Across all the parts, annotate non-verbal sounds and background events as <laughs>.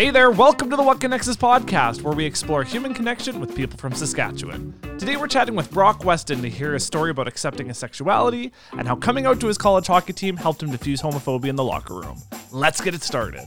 Hey there, welcome to the What Connects Us podcast, where we explore human connection with people from Saskatchewan. Today we're chatting with Brock Weston to hear his story about accepting his sexuality and how coming out to his college hockey team helped him diffuse homophobia in the locker room. Let's get it started.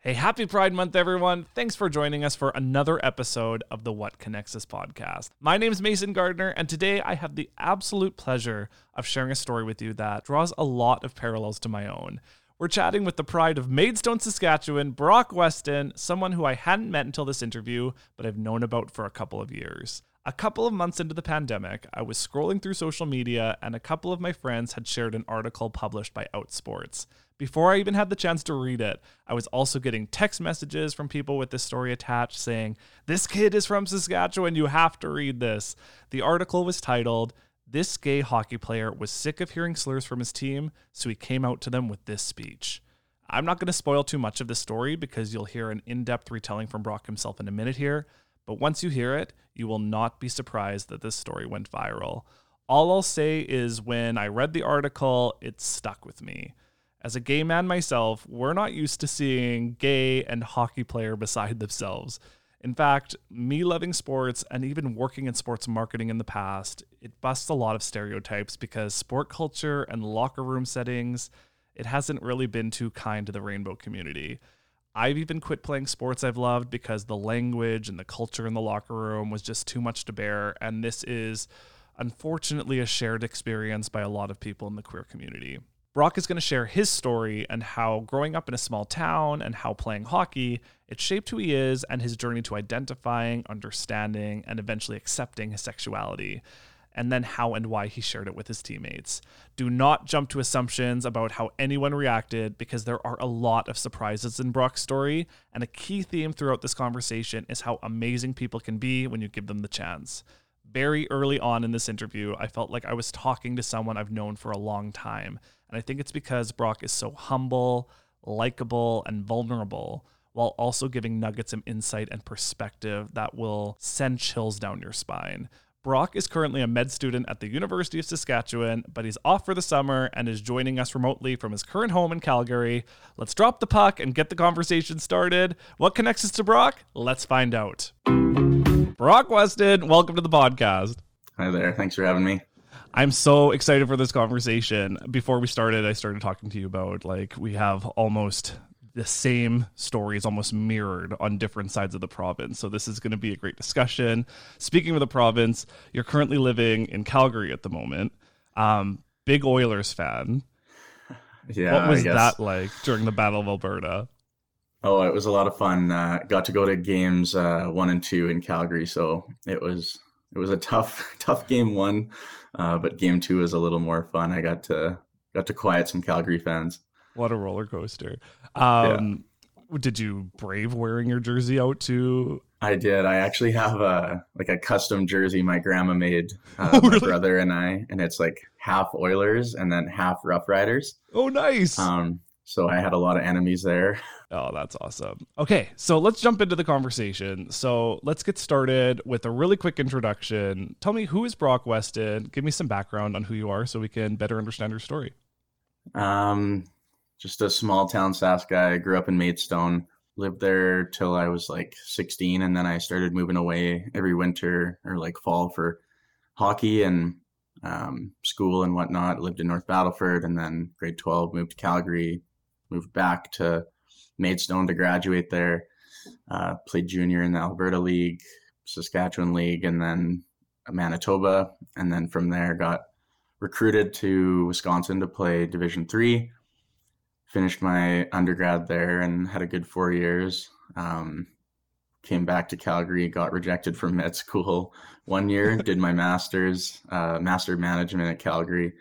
Hey, happy Pride Month, everyone. Thanks for joining us for another episode of the What Connects Us podcast. My name is Mason Gardner, and today I have the absolute pleasure of sharing a story with you that draws a lot of parallels to my own. We're chatting with the pride of Maidstone, Saskatchewan, Brock Weston, someone who I hadn't met until this interview, but I've known about for a couple of years. A couple of months into the pandemic, I was scrolling through social media and a couple of my friends had shared an article published by Outsports. Before I even had the chance to read it, I was also getting text messages from people with this story attached saying, This kid is from Saskatchewan, you have to read this. The article was titled, this gay hockey player was sick of hearing slurs from his team, so he came out to them with this speech. I'm not going to spoil too much of this story because you'll hear an in depth retelling from Brock himself in a minute here, but once you hear it, you will not be surprised that this story went viral. All I'll say is when I read the article, it stuck with me. As a gay man myself, we're not used to seeing gay and hockey player beside themselves. In fact, me loving sports and even working in sports marketing in the past, it busts a lot of stereotypes because sport culture and locker room settings, it hasn't really been too kind to the rainbow community. I've even quit playing sports I've loved because the language and the culture in the locker room was just too much to bear. And this is unfortunately a shared experience by a lot of people in the queer community. Brock is going to share his story and how growing up in a small town and how playing hockey, it shaped who he is and his journey to identifying, understanding, and eventually accepting his sexuality, and then how and why he shared it with his teammates. Do not jump to assumptions about how anyone reacted because there are a lot of surprises in Brock's story, and a key theme throughout this conversation is how amazing people can be when you give them the chance very early on in this interview, I felt like I was talking to someone I've known for a long time. And I think it's because Brock is so humble, likable, and vulnerable, while also giving nuggets of insight and perspective that will send chills down your spine. Brock is currently a med student at the University of Saskatchewan, but he's off for the summer and is joining us remotely from his current home in Calgary. Let's drop the puck and get the conversation started. What connects us to Brock? Let's find out. Brock Weston, welcome to the podcast. Hi there. Thanks for having me. I'm so excited for this conversation. Before we started, I started talking to you about like we have almost the same stories almost mirrored on different sides of the province. So this is going to be a great discussion. Speaking of the province, you're currently living in Calgary at the moment. Um, big Oilers fan. <laughs> Yeah. What was that like during the Battle of Alberta? Oh, it was a lot of fun. Uh, got to go to games uh, one and two in Calgary, so it was it was a tough <laughs> tough game one. Uh, but game two was a little more fun. I got to got to quiet some Calgary fans. What a roller coaster! Um, yeah. Did you brave wearing your jersey out to? I did. I actually have a like a custom jersey my grandma made. Uh, <laughs> oh, really? My brother and I, and it's like half Oilers and then half Rough Riders. Oh, nice. Um, so I had a lot of enemies there. Oh, that's awesome. Okay, so let's jump into the conversation. So let's get started with a really quick introduction. Tell me who is Brock Weston? Give me some background on who you are so we can better understand your story. Um, just a small town Sask guy. I grew up in Maidstone. Lived there till I was like 16, and then I started moving away every winter or like fall for hockey and um, school and whatnot. Lived in North Battleford, and then grade 12 moved to Calgary. Moved back to Maidstone to graduate there. Uh, played junior in the Alberta League, Saskatchewan League, and then Manitoba. And then from there, got recruited to Wisconsin to play Division Three. Finished my undergrad there and had a good four years. Um, came back to Calgary, got rejected from med school one year, <laughs> did my master's, uh, master management at Calgary,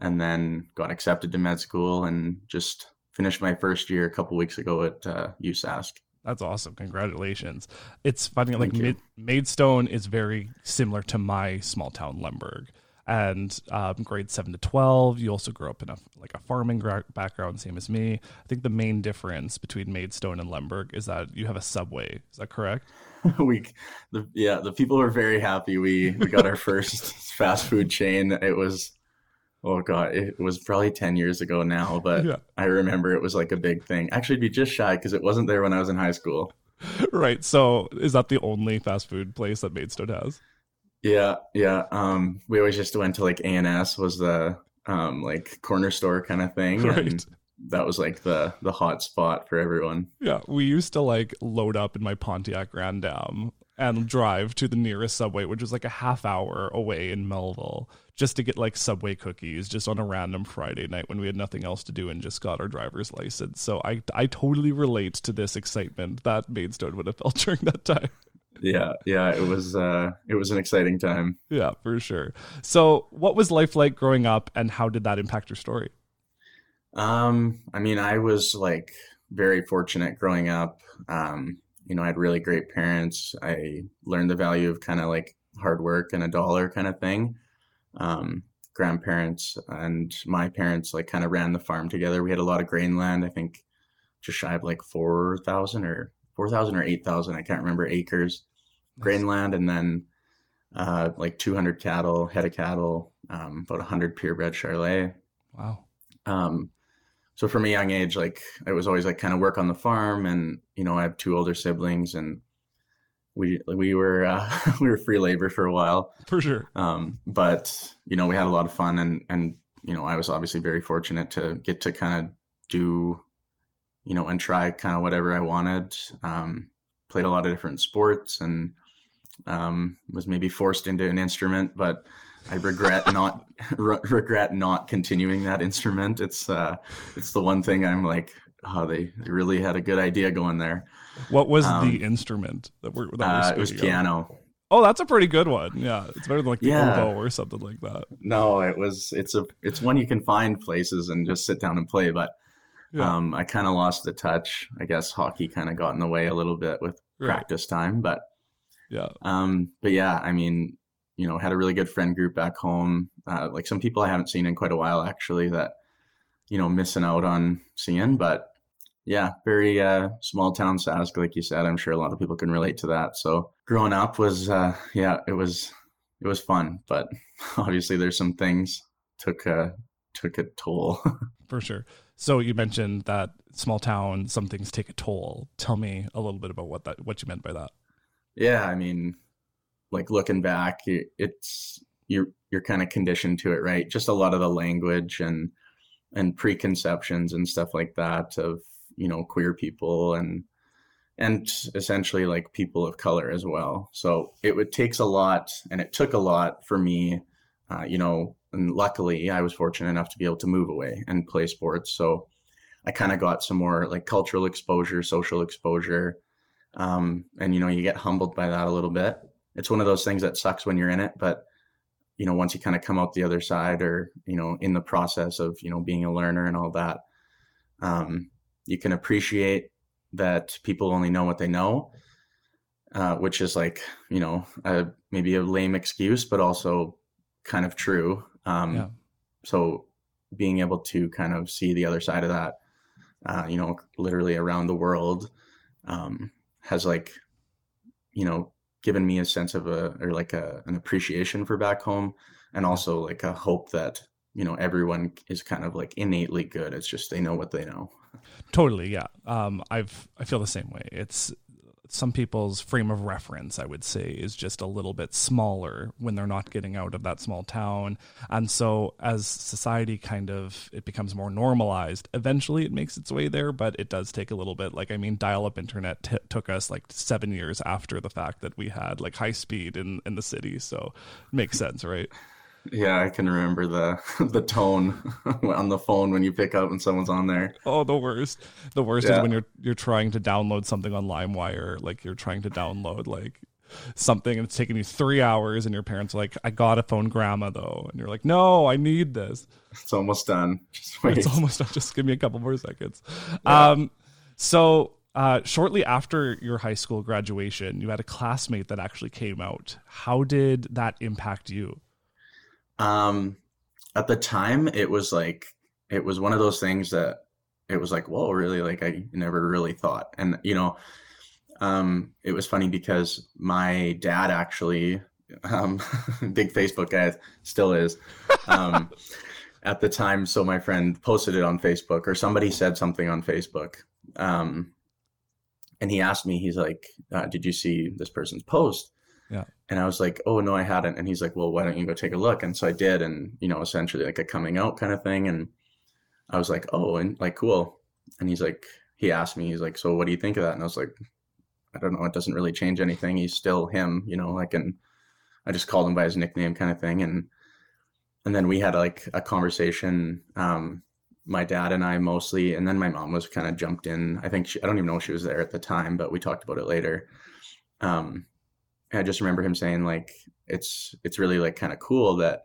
and then got accepted to med school and just finished my first year a couple weeks ago at uh, USask. That's awesome. Congratulations. It's funny, like Maidstone is very similar to my small town Lemberg. And um, grade seven to twelve, you also grew up in a like a farming gra- background, same as me. I think the main difference between Maidstone and Lemberg is that you have a subway. Is that correct? <laughs> we, the, yeah, the people were very happy. We we got our first <laughs> fast food chain. It was Oh god, it was probably ten years ago now, but Yeah. I remember it was like a big thing. Actually, be just shy because it wasn't there when I was in high school. <laughs> right. So is that the only fast food place that Maidstone has? Yeah, yeah. Um, we always just went to like A and S was the um like corner store kind of thing, <laughs> Right. and that was like the the hot spot for everyone. Yeah, we used to like load up in my Pontiac Grand Am and drive to the nearest Subway, which was like a half hour away in Melville, just to get like Subway cookies just on a random Friday night when we had nothing else to do and just got our driver's license. So I I totally relate to this excitement that Maidstone would have felt <laughs> during that time. Yeah, yeah. It was uh, it was an exciting time. Yeah, for sure. So what was life like growing up and how did that impact your story? Um, I mean, I was like very fortunate growing up. Um, you know, I had really great parents. I learned the value of kind of like hard work and a dollar kind of thing. Um, grandparents and my parents like kind of ran the farm together. We had a lot of grain land, I think just shy of like 4,000 or 4,000 or 8,000, I can't remember acres grain land and then uh, like 200 cattle, head of cattle, um, about 100 purebred Charolais. Wow. Um, so from a young age, like I was always like kind of work on the farm, and you know I have two older siblings, and we we were uh, <laughs> we were free labor for a while. For sure. Um, but you know we had a lot of fun, and and you know I was obviously very fortunate to get to kind of do, you know, and try kind of whatever I wanted. Um, played a lot of different sports, and um, was maybe forced into an instrument, but I regret not <laughs> re- regret not continuing that instrument. It's uh, it's the one thing I'm like, oh, they, they really had a good idea going there. What was Um, the instrument that we're that we're Uh, it was speaking of? piano. Oh, that's a pretty good one. Yeah, it's better than like the Yeah. oboe or something like that. No, it was it's a it's one you can find places and just sit down and play. But Yeah. um, I kind of lost the touch. I guess hockey kind of got in the way a little bit with Right. practice time. But Yeah. Um, but yeah, I mean, you know, had a really good friend group back home. Uh, like some people I haven't seen in quite a while, actually, that you know, missing out on seeing. But yeah, very uh, small town Sask, like you said. I'm sure a lot of people can relate to that. So growing up was, uh, yeah, it was it was fun, but <laughs> obviously there's some things took a took a toll. <laughs> For sure. So you mentioned that small town, some things take a toll. Tell me a little bit about what that what you meant by that. Yeah, I mean, like looking back, it's you're you're kind of conditioned to it, right? Just a lot of the language and and preconceptions and stuff like that of you know queer people and and essentially like people of color as well. So it would takes a lot, and it took a lot for me, uh, you know. And luckily, I was fortunate enough to be able to move away and play sports. So I kind of got some more like cultural exposure, social exposure, um, and you know you get humbled by that a little bit. It's one of those things that sucks when you're in it, but you know once you kind of come out the other side, or you know in the process of you know being a learner and all that, um, you can appreciate that people only know what they know, uh, which is like you know a, maybe a lame excuse, but also kind of true. Um, Yeah. So being able to kind of see the other side of that, uh, you know, literally around the world, um, has like, you know, given me a sense of a or like a an appreciation for back home, and also like a hope that you know everyone is kind of like innately good. It's just they know what they know. Totally, yeah. Um, I've I feel the same way. It's some people's frame of reference, I would say, is just a little bit smaller when they're not getting out of that small town, and so as society kind of it becomes more normalized, eventually it makes its way there, but it does take a little bit. Like I mean, dial-up internet t- took us like seven years after the fact that we had like high speed in in the city, so it makes sense, right? Yeah, I can remember the <laughs> the tone <laughs> on the phone when you pick up and someone's on there. Oh, the worst. The worst is when you're you're trying to download something on LimeWire, like you're trying to download like something and it's taking you three hours, and your parents are like, "I got to phone grandma though," and you're like, "No, I need this. It's almost done. <laughs> Just wait. It's almost done. Just give me a couple more seconds." Yeah. Um, so uh, shortly after your high school graduation, you had a classmate that actually came out. How did that impact you? Um, at the time, it was like it was one of those things that it was like, whoa, really? Like I never really thought. And you know, um, it was funny because my dad actually, um, <laughs> big Facebook guy, still is. Um, <laughs> at the time. So my friend posted it on Facebook, or somebody said something on Facebook. Um, and he asked me, he's like, uh, "Did you see this person's post?" And I was like, "Oh no, I hadn't." And he's like, "Well, why don't you go take a look?" And so I did, and you know, essentially like a coming out kind of thing. And I was like, "Oh, and like cool." And he's like, he asked me, he's like, "So what do you think of that?" And I was like, "I don't know. It doesn't really change anything. He's still him, you know. Like, and I just called him by his nickname, kind of thing." And and then we had like a conversation. Um, my dad and I mostly, and then my mom was kind of jumped in. I think she, I don't even know if she was there at the time, but we talked about it later. Um, I just remember him saying like, it's, it's really like kind of cool that,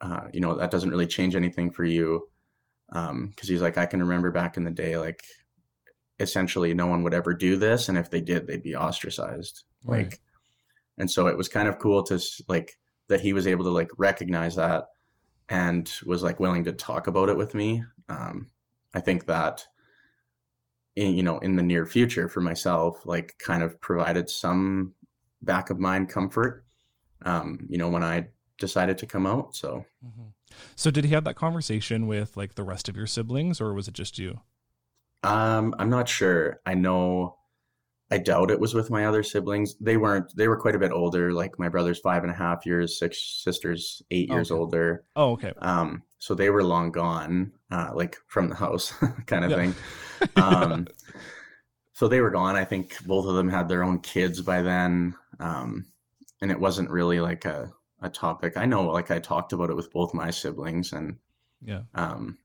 uh, you know, that doesn't really change anything for you. Um, cause he's like, I can remember back in the day, like essentially no one would ever do this. And if they did, they'd be ostracized. Right. Like, and so it was kind of cool to like, that he was able to like recognize that and was like willing to talk about it with me. Um, I think that in, you know in the near future for myself, like kind of provided some back of mind comfort. Um, you know when I decided to come out. So Mm-hmm. So did he have that conversation with like the rest of your siblings, or was it just you? um, I'm not sure. I know. I doubt it was with my other siblings. They weren't. They were quite a bit older. Like my brother's five and a half years, six sisters eight years Okay. older. Oh, okay. Um, so they were long gone, uh, like from the house <laughs> kind of Yeah. thing. <laughs> Um, so they were gone. I think both of them had their own kids by then. Um, and it wasn't really like a, a topic. I know, like I talked about it with both my siblings and, Yeah. um,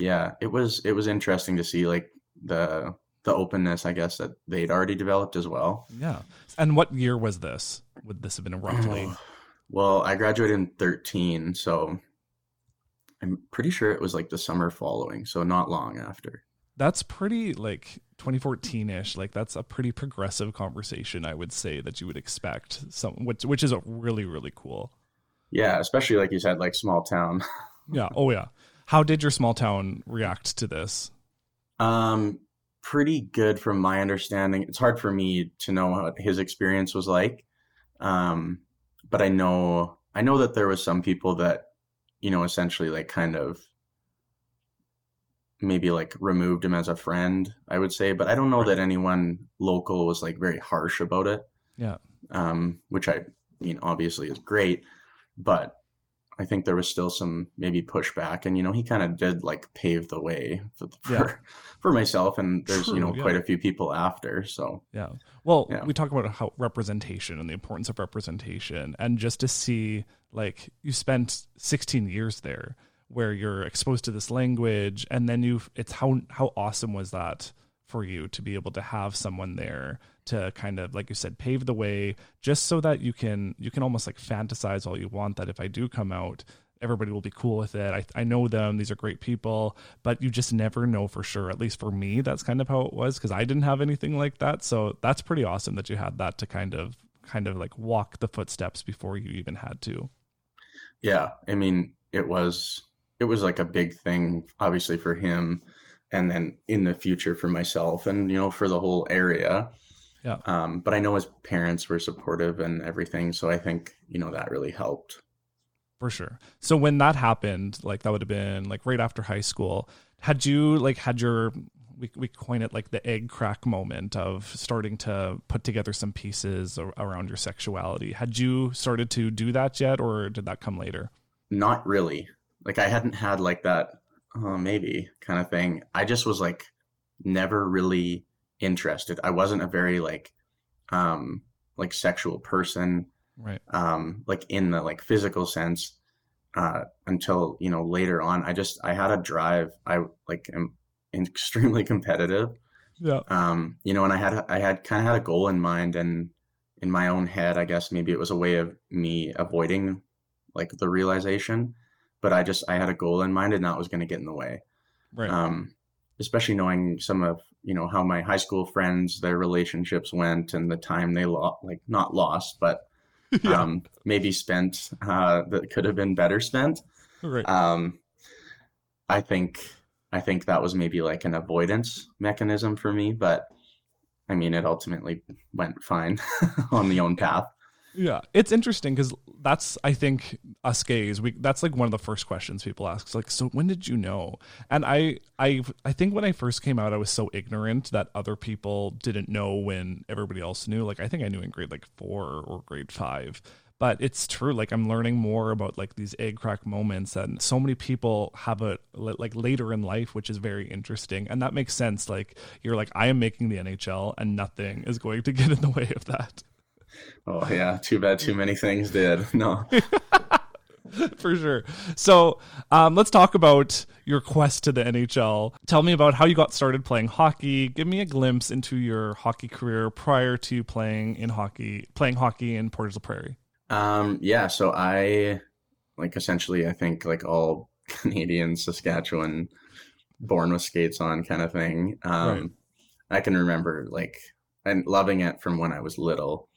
yeah, it was, it was interesting to see like the, the openness, I guess, that they'd already developed as well. Yeah. And what year was this? Would this have been roughly? Oh, <sighs> Well, I graduated in 13, so I'm pretty sure it was like the summer following, so not long after. That's pretty like 2014 ish. Like that's a pretty progressive conversation, I would say, that you would expect. Some which which is a really really cool. Yeah, especially like you said, like small town. <laughs> Yeah. Oh yeah. How did your small town react to this? Um, pretty good from my understanding. It's hard for me to know what his experience was like. Um, but I know I know that there was some people that, you know, essentially like kind of maybe like removed him as a friend, I would say, but I don't know that anyone local was like very harsh about it. Yeah. Um, which I mean obviously is great, but I think there was still some maybe pushback, and you know he kind of did like pave the way for for, Yeah. for myself, and there's you know yeah. quite a few people after. So Yeah. Well, Yeah. we talk about how representation and the importance of representation and just to see like you spent 16 years there where you're exposed to this language and then you it's how how awesome was that for you to be able to have someone there to kind of like you said pave the way just so that you can you can almost like fantasize all you want that if I do come out everybody will be cool with it. I, I know them. These are great people, but you just never know for sure. At least for me, that's kind of how it was because I didn't have anything like that. So that's pretty awesome that you had that to kind of kind of like walk the footsteps before you even had to. yeah, I mean it was it was like a big thing, obviously for him, and then in the future for myself, and you know for the whole area. Yeah. Um, but I know his parents were supportive and everything, so I think you know that really helped. For sure. So when that happened, like that would have been like right after high school. Had you like had your we we coin it like the egg crack moment of starting to put together some pieces around your sexuality. Had you started to do that yet, or did that come later? Not really. Like I hadn't had like that uh, maybe kind of thing. I just was like never really interested. I wasn't a very like um like sexual person Right. um like in the like physical sense uh until you know later on. I just I had a drive. I like am <laughs> extremely competitive. Yeah. Um you know and I had I had kind of had a goal in mind and in my own head I guess maybe it was a way of me avoiding like the realization but I just I had a goal in mind and that was going to get in the way. Right. Um, especially knowing some of you know how my high school friends their relationships went and the time they lost like not lost but <laughs> yeah. um, maybe spent uh, that could have been better spent. right. Um, I think I think that was maybe like an avoidance mechanism for me, but I mean it ultimately went fine <laughs> on the own path. Yeah, it's interesting because that's I think us gays. We that's like one of the first questions people ask. It's like, so when did you know? And I I I think when I first came out, I was so ignorant that other people didn't know when everybody else knew. Like I think I knew in grade like four or grade five. But it's true. Like I'm learning more about like these egg crack moments, and so many people have it like later in life, which is very interesting, and that makes sense. Like you're like, I am making the NHL, and nothing is going to get in the way of that. Oh yeah, too bad too many things did. <laughs> No. <laughs> For sure. So um, let's talk about your quest to the NHL. Tell me about how you got started playing hockey. Give me a glimpse into your hockey career prior to playing in hockey, playing hockey in Portage la Prairie. Um, yeah, so I like essentially I think like all <laughs> Canadian Saskatchewan born with skates on kind of thing. Um, right. I can remember like and loving it from when I was little.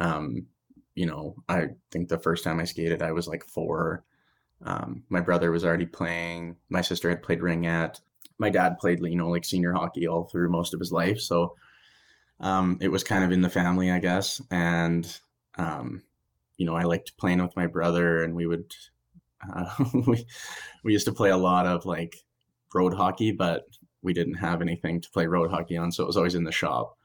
Um, you know, I think the first time I skated, I was like four. Um, my brother was already playing. My sister had played ringette. My dad played, you know, like senior hockey all through most of his life. So um, it was kind of in the family, I guess. And, um, you know, I liked playing with my brother, and we would, uh, <laughs> we, we used to play a lot of like road hockey, but we didn't have anything to play road hockey on. So it was always in the shop.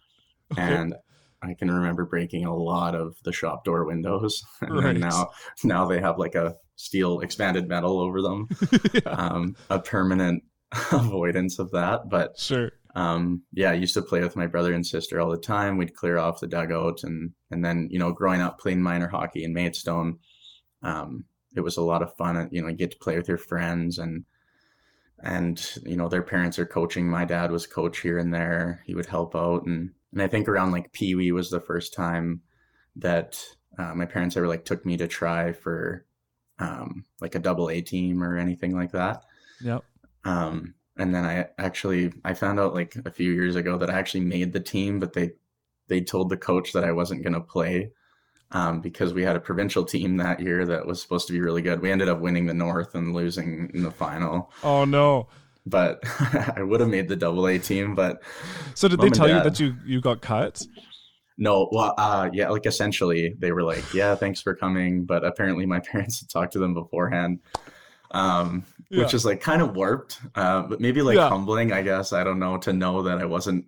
Okay. And I can remember breaking a lot of the shop door windows, <laughs> and right. now now they have like a steel expanded metal over them, <laughs> yeah. um, a permanent <laughs> avoidance of that. But sure, um, yeah, I used to play with my brother and sister all the time. We'd clear off the dugout, and and then you know, growing up playing minor hockey in Maidstone, um, it was a lot of fun. You know, you get to play with your friends and and you know their parents are coaching. My dad was coach here and there. He would help out and and I think around like Pee Wee was the first time that uh, my parents ever like took me to try for um, like a double A team or anything like that. Yep. Um, and then I actually I found out like a few years ago that I actually made the team, but they they told the coach that I wasn't going to play um, because we had a provincial team that year that was supposed to be really good. We ended up winning the North and losing in the final. Oh no! But <laughs> I would have made the double A team. But so did they tell dad, you that you you got cut? No, well, uh, yeah, like essentially they were like, "Yeah, thanks for coming," but apparently my <laughs> parents had talked to them beforehand, um, yeah. which is like kind of warped, uh, but maybe like yeah. humbling, I guess. I don't know to know that I wasn't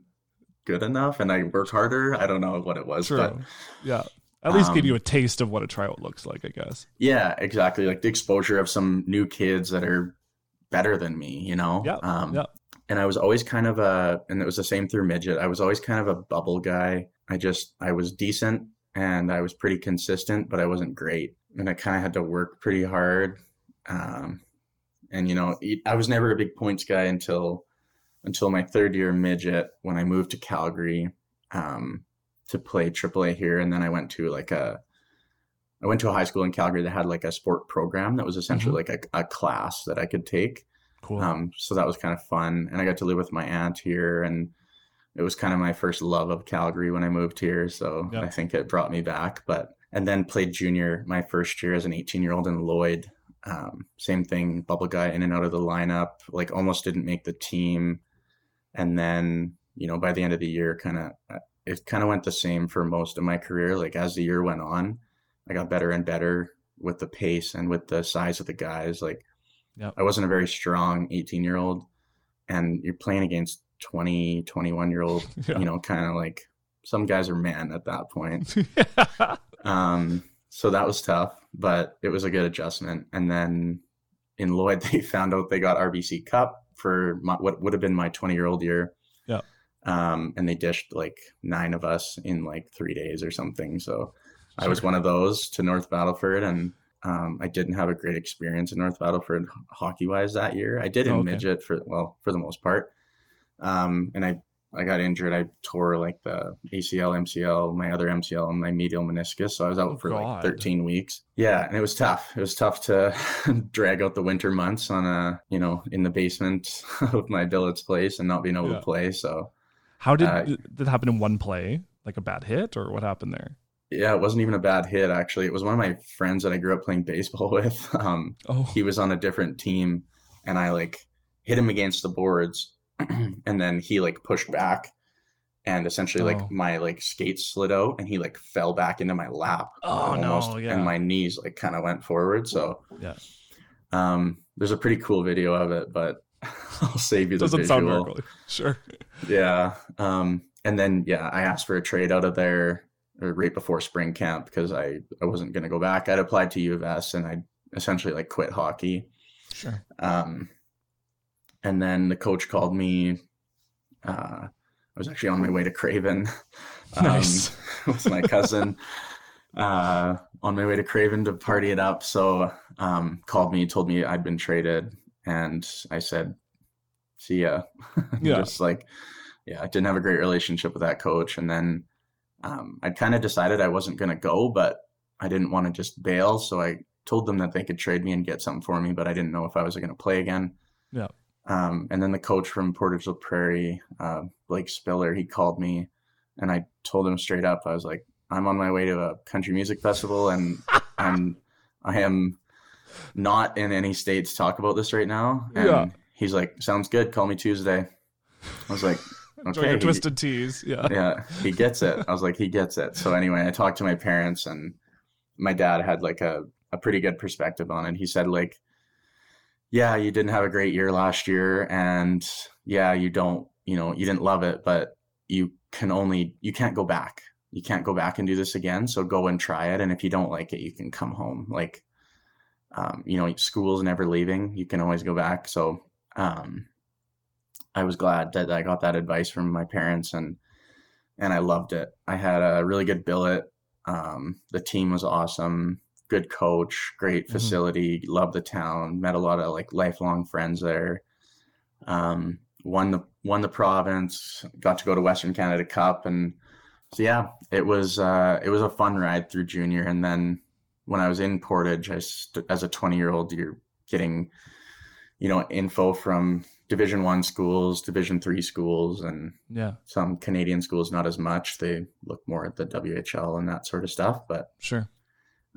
good enough and I worked harder. I don't know what it was, True. but yeah. At least um, give you a taste of what a tryout looks like, I guess. Yeah, exactly. Like the exposure of some new kids that are better than me, you know? Yeah. Um, yeah. And I was always kind of a, and it was the same through midget. I was always kind of a bubble guy. I just, I was decent and I was pretty consistent, but I wasn't great. And I kind of had to work pretty hard. Um, and you know, I was never a big points guy until, until my third year midget when I moved to Calgary, um, to play AAA here. And then I went to like a, I went to a high school in Calgary that had like a sport program that was essentially mm-hmm. like a, a, class that I could take. Cool. Um, so that was kind of fun. And I got to live with my aunt here and it was kind of my first love of Calgary when I moved here. So yep. I think it brought me back. But and then played junior my first year as an 18 year old in Lloyd. Um, same thing, bubble guy in and out of the lineup, like almost didn't make the team. And then, you know, by the end of the year, kind of, uh, it kind of went the same for most of my career. Like as the year went on, I got better and better with the pace and with the size of the guys. Like, yep. I wasn't a very strong 18 year old, and you're playing against 20, 21 year old, <laughs> yeah. you know, kind of like some guys are men at that point. <laughs> um, so that was tough, but it was a good adjustment. And then in Lloyd, <laughs> they found out they got RBC Cup for my, what would have been my 20 year old year. Yeah. Um, and they dished like nine of us in like three days or something. So I was one of those to North Battleford, and um, I didn't have a great experience in North Battleford hockey wise that year. I did in oh, okay. midget for well for the most part, um, and I I got injured. I tore like the ACL, MCL, my other MCL, and my medial meniscus. So I was out oh, for God. like 13 weeks. Yeah, and it was tough. It was tough to <laughs> drag out the winter months on a you know in the basement <laughs> of my billet's place and not being able yeah. to play. So how did uh, that happen in one play? Like a bad hit, or what happened there? Yeah, it wasn't even a bad hit actually. It was one of my friends that I grew up playing baseball <laughs> with. Um, oh. he was on a different team, and I like hit him against the boards, <clears throat> and then he like pushed back, and essentially like Oh. my like skates slid out and he like fell back into my lap Oh, no, yeah. and my knees like kind of went forward so Yeah. um there's a pretty cool video of it but <laughs> i'll save you the Doesn't visual sound. Sure. yeah um and then yeah i asked for a trade out of there uh, right before spring camp because i i wasn't going to go back i'd applied to u of s and i essentially like quit hockey Sure. um, and then the coach called me. Uh, I was actually on my way to Craven <laughs> um, <laughs> with my cousin. uh, on my way to Craven to party it up. So um, called me, told me I'd been traded, and I said, "See ya." <laughs> Yeah. Just like, yeah, I didn't have a great relationship with that coach, and then um, I kind of decided I wasn't going to go, but I didn't want to just bail, so I told them that they could trade me and get something for me, but I didn't know if I was going to play again. Yeah. Um, and then the coach from Portage la Prairie, uh, Blake Spiller, he called me, and I told him straight up, I was like, I'm on my way to a country music festival, and <laughs> I'm I am not in any state to talk about this right now. And Yeah. he's like, sounds good. Call me Tuesday. I was like, Enjoy okay. your he- twisted teas. Yeah. yeah, he gets it. I was like, he gets it. So anyway, I talked to my parents, and my dad had like a a pretty good perspective on it. He said like, yeah, you didn't have a great year last year, and yeah, you don't, you know, you didn't love it, but you can only you can't go back. You can't go back and do this again. So go and try it, and if you don't like it, you can come home. Like, um, you know, school's never leaving. You can always go back. So, um, I was glad that I got that advice from my parents and and I loved it. I had a really good billet. Um, the team was awesome. Good coach, great Mhm. facility. Loved the town. Met a lot of like lifelong friends there. Um, won the won the province. Got to go to Western Canada Cup, and so yeah, it was uh, it was a fun ride through junior. And then when I was in Portage, I st- as a twenty year old, you're getting you know info from division one schools division three schools and Yeah. some canadian schools not as much they look more at the whl and that sort of stuff but Sure.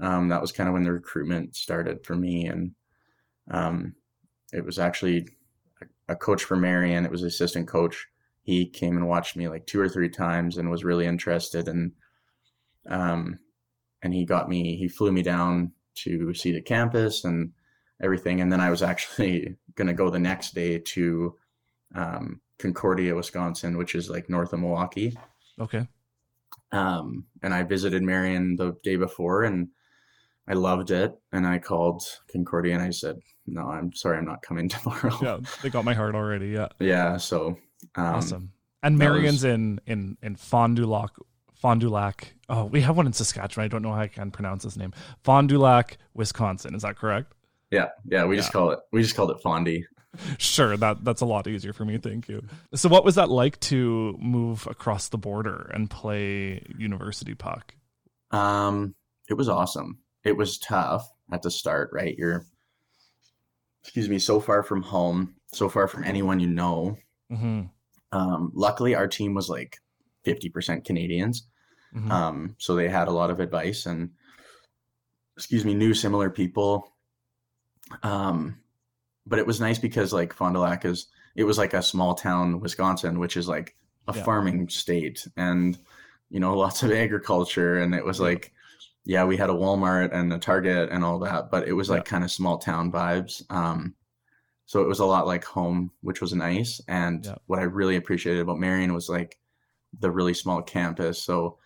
um, that was kind of when the recruitment started for me and um, it was actually a, a coach for marian it was assistant coach he came and watched me like two or three times and was really interested and um, and he got me he flew me down to see the campus and everything and then i was actually <laughs> going to go the next day to um, concordia wisconsin which is like north of milwaukee Okay. um, and I visited Marian the day before, and I loved it. And I called Concordia, and I said, "No, I'm sorry, I'm not coming <laughs> tomorrow." Yeah. They got my heart already. Yeah. Yeah, So, um, awesome. And Marian's was- in in in Fond du Lac. Fond du Lac. Oh, we have one in Saskatchewan. I don't know how I can pronounce his name. Fond du Lac, Wisconsin. Is that correct? Yeah, yeah. We Yeah. just call it. We just called it Fondy. Sure, that that's a lot easier for me. Thank you. So, what was that like to move across the border and play university puck? Um, it was awesome. It was tough at the start, right? You're, excuse me, so far from home, so far from anyone you know. hmm Um, luckily, our team was like fifty percent Canadians. hmm um, so they had a lot of advice and excuse me knew similar people um, but it was nice because like fond du lac is it was like a small town wisconsin which is like a Yeah. farming state and you know <laughs> lots of agriculture. And it was like yeah we had a walmart and a target and all that but it was like kind of small town vibes. Um, so it was a lot like home which was nice. And Yeah. what i really appreciated about marian was like the really small campus. So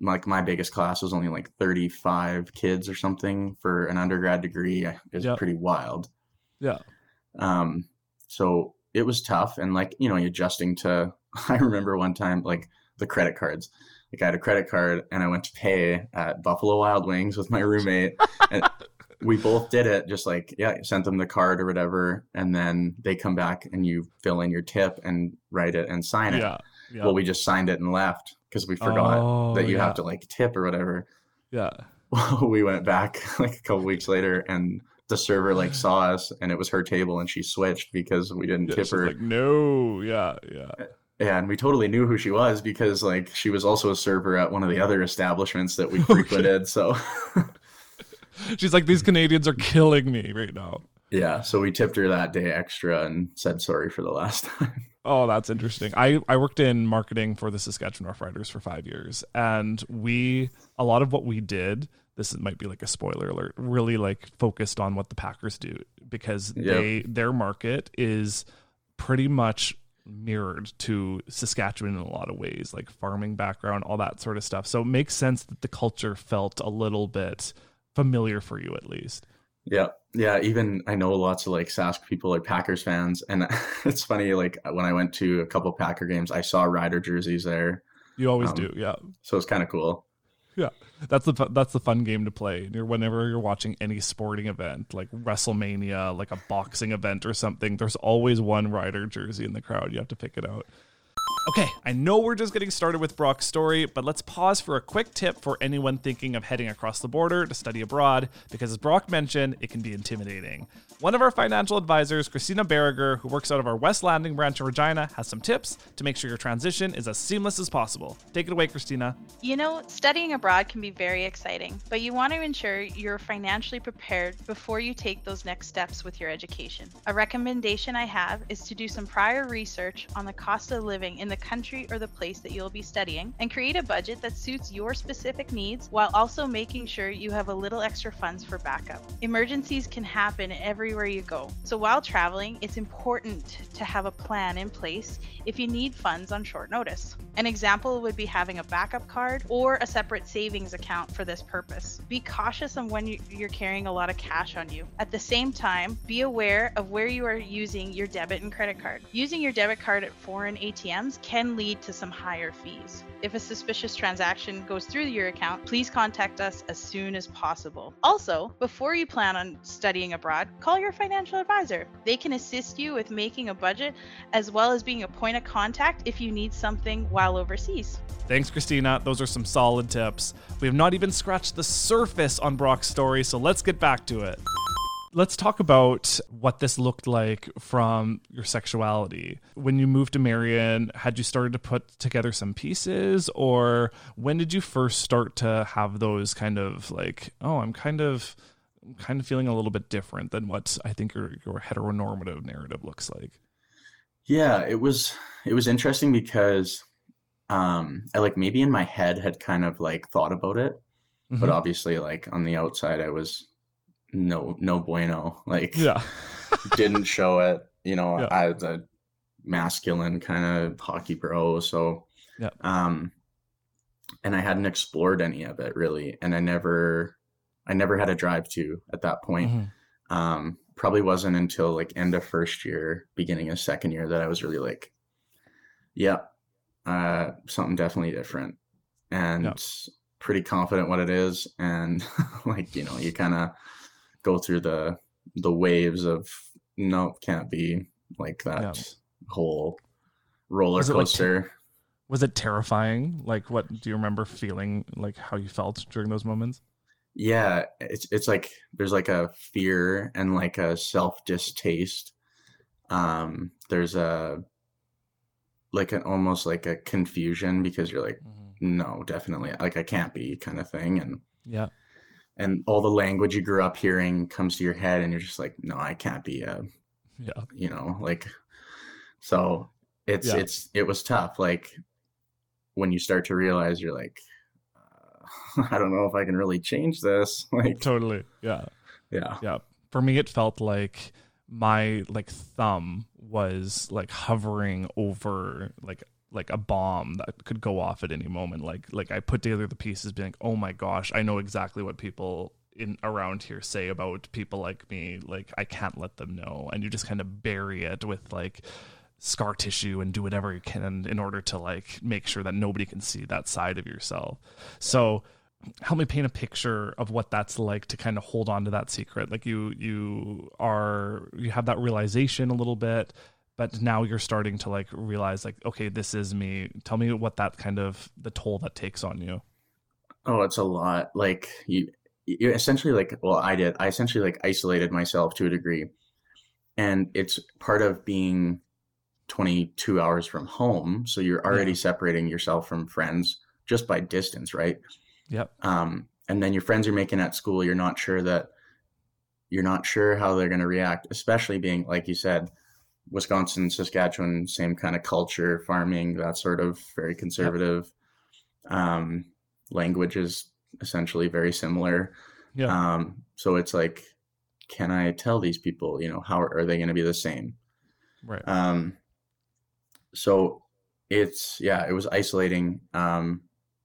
like my biggest class was only like 35 kids or something for an undergrad degree is Yeah. pretty wild Yeah. um so it was tough and like you know adjusting to <laughs> i remember one time like the credit cards like i had a credit card and i went to pay at buffalo wild wings with my roommate and <laughs> we both did it just like yeah sent them the card or whatever and then they come back and you fill in your tip and write it and sign it Yeah. Yeah. well we just signed it and left because we forgot Oh, that you yeah. have to like tip or whatever Yeah. <laughs> we went back <laughs> like a couple weeks later and the server like saw us and it was her table and she switched because we didn't Yeah, tip her like, no. Yeah. Yeah. yeah and we totally knew who she was because like she was also a server at one of the other establishments that we <laughs> oh, frequented so She's like, these Canadians are killing me right now. yeah so we tipped her that day extra and said sorry for the last time Oh, that's interesting. I, I worked in marketing for the Saskatchewan Roughriders for five years, and we a lot of what we did. This might be like a spoiler alert. Really like focused on what the Packers do because Yep. they their market is pretty much mirrored to Saskatchewan in a lot of ways, like farming background, all that sort of stuff. So it makes sense that the culture felt a little bit familiar for you at least. Yeah, yeah. Even I know lots of like Sask people are Packers fans, and <laughs> it's funny. Like when I went to a couple Packer games, I saw Rider jerseys there, You always Um, do, yeah. so it's kind of cool. Yeah, that's the that's the fun game to play. You're, whenever you're watching any sporting event, like WrestleMania, like a boxing event or something, there's always one rider jersey in the crowd. You have to pick it out. Okay, I know we're just getting started with Brock's story, but let's pause for a quick tip for anyone thinking of heading across the border to study abroad, because as Brock mentioned, it can be intimidating. One of our financial advisors, Christina Berriger, who works out of our West Landing branch in Regina, has some tips to make sure your transition is as seamless as possible. Take it away, Christina. You know, studying abroad can be very exciting, but you want to ensure you're financially prepared before you take those next steps with your education. A recommendation I have is to do some prior research on the cost of living in the country or the place that you'll be studying and create a budget that suits your specific needs while also making sure you have a little extra funds for backup. Emergencies can happen everywhere you go, so while traveling, it's important to have a plan in place if you need funds on short notice. An example would be having a backup card or a separate savings account for this purpose. Be cautious on when you- you're carrying a lot of cash on you. At the same time, be aware of where you are using your debit and credit card. Using your debit card at foreign ATMs can lead to some higher fees. If a suspicious transaction goes through your account, please contact us as soon as possible. Also, before you plan on studying abroad, call your financial advisor. They can assist you with making a budget as well as being a point of contact if you need something while overseas. Thanks, Christina. Those are some solid tips. We have not even scratched the surface on Brock's story, so let's get back to it. Let's talk about what this looked like from your sexuality. When you moved to Marian, had you started to put together some pieces, or when did you first start to have those kind of like, oh, I'm kind of, I'm kind of feeling a little bit different than what I think your your heteronormative narrative looks like? Yeah, it was it was interesting because um I like maybe in my head had kind of like thought about it, but Mhm. obviously like on the outside I was no no bueno. Like yeah, <laughs> didn't show it. You know, Yeah. I was a masculine kind of hockey bro, so Yeah. um and I hadn't explored any of it really. And I never I never had a drive to at that point. Mhm. Um probably wasn't until like end of first year, beginning of second year that I was really like, yeah, uh something definitely different. And Yeah. pretty confident what it is. And <laughs> like, you know, you kind of go through the the waves of no, can't be like that Yeah. whole roller Was it like coaster. Was it terrifying? Like, what do you remember feeling like how you felt during those moments? Yeah, it's it's like there's like a fear and like a self distaste. Um, there's a like an almost like a confusion because you're like, no, definitely, like I can't be kind of thing, and Yeah. And all the language you grew up hearing comes to your head, and you're just like, no, I can't be a, Yeah. you know, like, so it's Yeah. it's it was tough. Like when you start to realize you're like, uh, <laughs> I don't know if I can really change this. <laughs> Like, Totally. Yeah. yeah. Yeah. For me, it felt like my like thumb was like hovering over like like a bomb that could go off at any moment. Like like I put together the pieces, being like, oh my gosh, I know exactly what people in around here say about people like me. Like I can't let them know, and you just kind of bury it with like scar tissue and do whatever you can in order to like make sure that nobody can see that side of yourself. So help me paint a picture of what that's like to kind of hold on to that secret like you you are you have that realization a little bit but now you're starting to like realize like okay this is me tell me what that kind of the toll that takes on you Oh, it's a lot. Like you, you essentially like. Well, I did. I essentially like isolated myself to a degree, and it's part of being 22 hours from home. So you're already Yeah. separating yourself from friends just by distance, right? yep Um, and then your friends you're making at school, you're not sure that you're not sure how they're going to react, especially being like you said, Wisconsin, Saskatchewan, same kind of culture, farming, that sort of very conservative. Um, language is essentially very similar. Yeah. Um, so it's like, can I tell these people, you know, how are they going to be the same? right. Um, so it's yeah, it was isolating, um,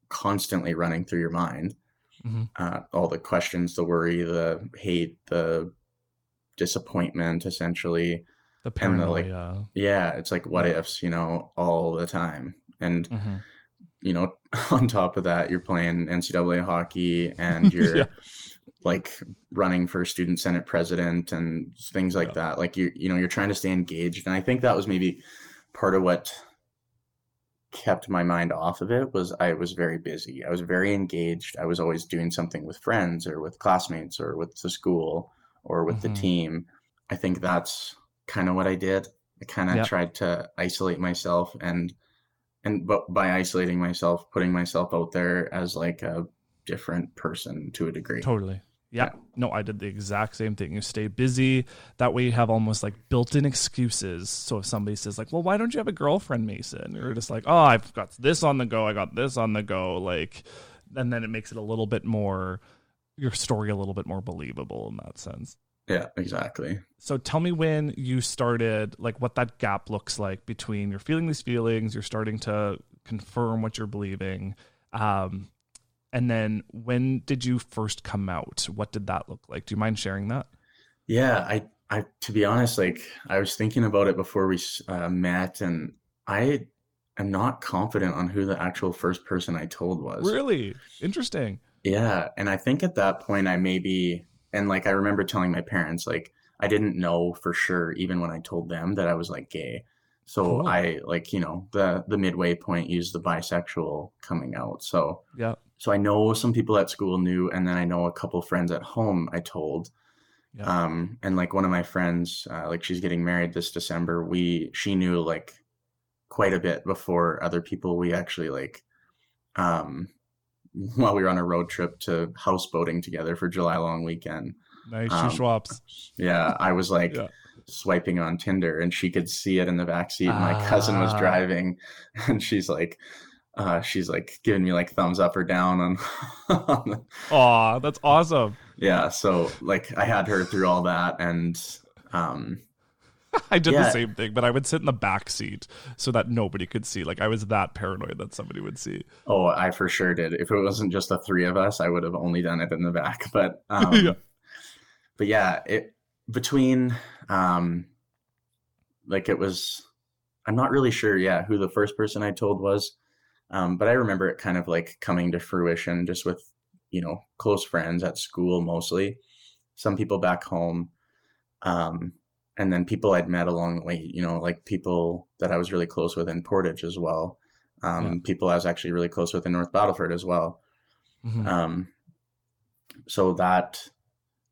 constantly running through your mind. Mhm. Uh, all the questions, the worry, the hate, the disappointment, essentially. The and the, like, Yeah, it's like what ifs, you know, all the time. And Mhm. you know, <laughs> on top of that, you're playing NCAA hockey and <laughs> you're Yeah. like running for student senate president and things like Yeah. that. Like you, you know, you're trying to stay engaged. And I think that was maybe part of what kept my mind off of it was I was very busy. I was very engaged. I was always doing something with friends or with classmates or with the school or with Mhm. the team. I think that's kind of what I did. I kind of Yep. tried to isolate myself and and but by isolating myself, putting myself out there as like a different person to a degree. Totally. Yeah. No, I did the exact same thing. You stay busy. That way you have almost like built-in excuses. So if somebody says like, "Well, why don't you have a girlfriend, Mason?" You're just like, "Oh, I've got this on the go. I got this on the go." Like, and then it makes it a little bit more your story a little bit more believable in that sense. Yeah, exactly. So tell me when you started, like what that gap looks like between you're feeling these feelings, you're starting to confirm what you're believing, um, and then when did you first come out? What did that look like? Do you mind sharing that? Yeah, I, I, to be honest, like I was thinking about it before we uh, met, and I am not confident on who the actual first person I told was. Really interesting. Yeah, and I think at that point I maybe, and like I remember telling my parents, like I didn't know for sure, even when I told them that I was like gay. So Cool. I like, you know, the the midway point used the bisexual coming out. So Yeah. so I know some people at school knew, and then I know a couple friends at home I told. Yeah. Um, and like one of my friends, uh, like she's getting married this December. We she knew like quite a bit before other people. We actually like, um, while we were on a road trip to houseboating together for July long weekend. Nice um, Shuswaps. Yeah, I was <laughs> like Yeah. swiping on Tinder, and she could see it in the back seat. My cousin was Ah. driving, <laughs> and she's like. Uh, she's like giving me like thumbs up or down on, <laughs> on the, Aw, that's awesome. yeah so like i had her through all that and um <laughs> I did the same thing, but I would sit in the back seat so that nobody could see. Like I was that paranoid that somebody would see. oh i for sure did if it wasn't just the three of us i would have only done it in the back <laughs> but um <laughs> Yeah. but yeah it between um like it was i'm not really sure yeah who the first person i told was um but i remember it kind of like coming to fruition just with you know close friends at school mostly some people back home um and then people i'd met along the way you know like people that i was really close with in portage as well um Yeah. people i was actually really close with in north battleford as well Mhm. um so that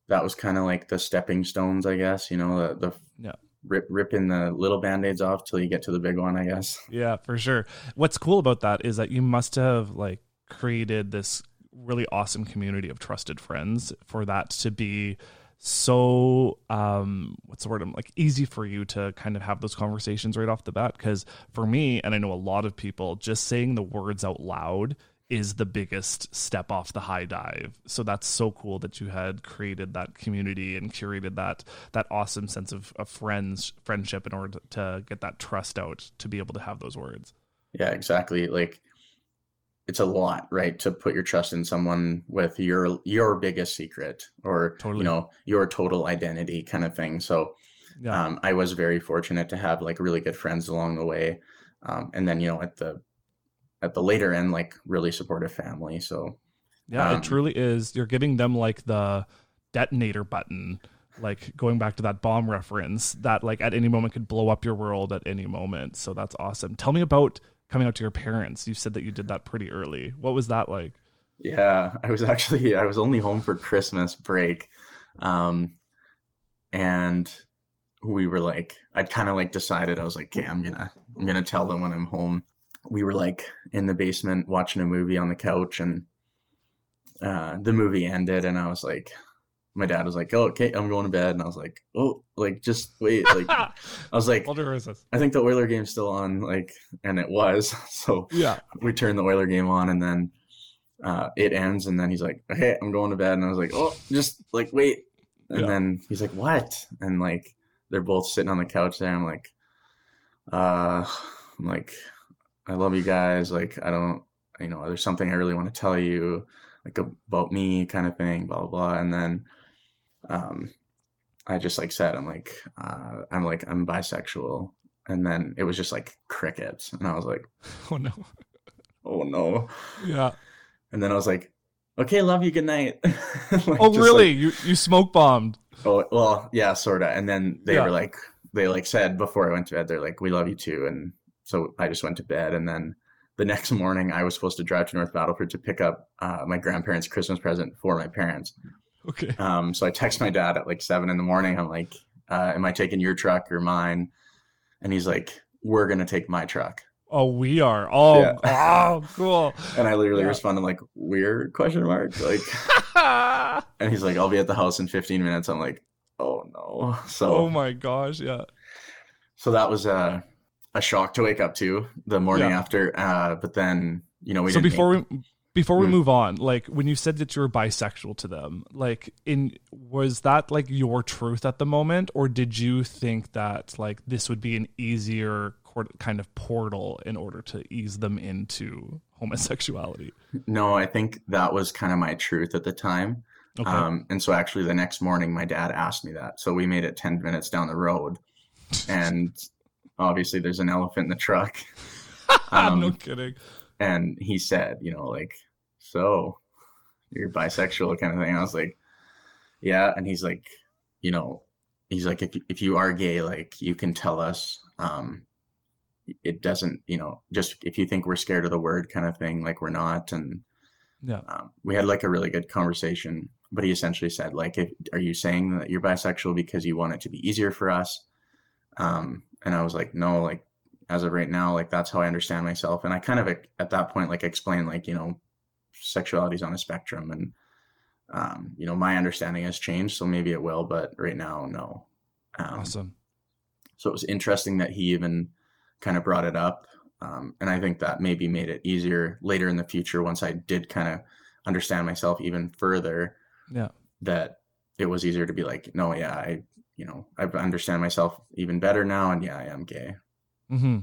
that was kind of like the stepping stones i guess you know the, the Yeah. rip ripping the little band-aids off till you get to the big one i guess <laughs> Yeah, for sure. What's cool about that is that you must have like created this really awesome community of trusted friends for that to be so um what's the word I'm like easy for you to kind of have those conversations right off the bat because for me and I know a lot of people just saying the words out loud is the biggest step off the high dive. So that's so cool that you had created that community and curated that that awesome sense of, of friends friendship in order to, to get that trust out to be able to have those words. yeah exactly like it's a lot right to put your trust in someone with your your biggest secret or Totally. you know your total identity kind of thing so Yeah. um, i was very fortunate to have like really good friends along the way um, and then you know at the at the later end like really supportive family so Yeah, Um, it truly is. You're giving them like the detonator button, like going back to that bomb reference that like at any moment could blow up your world at any moment. So that's awesome. Tell me about coming out to your parents. You said that you did that pretty early. What was that like? Yeah, I was <laughs> actually I was only home for Christmas break. Um and we were like I'd kind of like decided I was like, "Okay, I'm to I'm to tell them when I'm home." We were like in the basement watching a movie on the couch and uh the movie ended and I was like my dad was like, "Oh, okay, I'm going to bed," and I was like, "Oh, like just wait." Like <laughs> I was like. I think the Oiler game's still on, like, and it was. <laughs> So Yeah. we turned the Oiler game on, and then uh, it ends, and then he's like, "Okay, I'm going to bed," and I was like, "Oh, just like wait," and Yeah. then he's like, "What?" And like they're both sitting on the couch there. I'm like, uh, I'm like, I love you guys. Like, I don't, you know, there's something I really want to tell you, like about me, kind of thing, blah blah blah. And then, um, I just like said, I'm like, uh, I'm like, I'm bisexual. And then it was just like crickets, and I was like, <laughs> Oh no. oh no. Yeah. And then I was like, okay, love you, good night. <laughs> Like, Oh really? like- you you smoke bombed. oh well, yeah, sorta. And then they Yeah. were like, they like said before I went to bed, they're like, we love you too. And so I just went to bed. And then the next morning, I was supposed to drive to North Battleford to pick up uh, my grandparents' Christmas present for my parents. Okay. Um, so I text my dad at like seven in the morning. I'm like, uh, am I taking your truck or mine? And he's like, we're gonna take my truck. Oh, we are. Oh, Yeah. <laughs> oh, cool. And I literally Yeah. responded like, weird question mark like. <laughs> And he's like, I'll be at the house in 15 minutes. I'm like, oh no. <laughs> So Oh my gosh, yeah. so that was a a shock to wake up to the morning Yeah. after. Uh, but then you know we so before we before we Hmm. move on, like when you said that you were bisexual to them, like in was that like your truth at the moment, or did you think that like this would be an easier kind of portal in order to ease them into homosexuality? no, I think that was kind of my truth at the time. Okay. Um, and so actually the next morning my dad asked me that. So we made it 10 minutes down the road, <laughs> and obviously there's an elephant in the truck. <laughs> no um, kidding. And he said, you know, like, so you're bisexual kind of thing. I was like, yeah. And he's like, you know, he's like, if, if you are gay, like you can tell us, um, it doesn't, you know, just if you think we're scared of the word kind of thing, like we're not. And, Yeah. um, we had like a really good conversation, but he essentially said, like, if, are you saying that you're bisexual because you want it to be easier for us? Um, and I was like, no, like, as of right now, like that's how I understand myself. And I kind of at that point, like explain like, you know, sexuality is on a spectrum and, um, you know, my understanding has changed. So maybe it will, but right now, no. Um, Awesome. so it was interesting that he even kind of brought it up. Um, and I think that maybe made it easier later in the future once I did kind of understand myself even further Yeah. that it was easier to be like, no, yeah, I, you know, I understand myself even better now. And yeah, I am gay. Hmm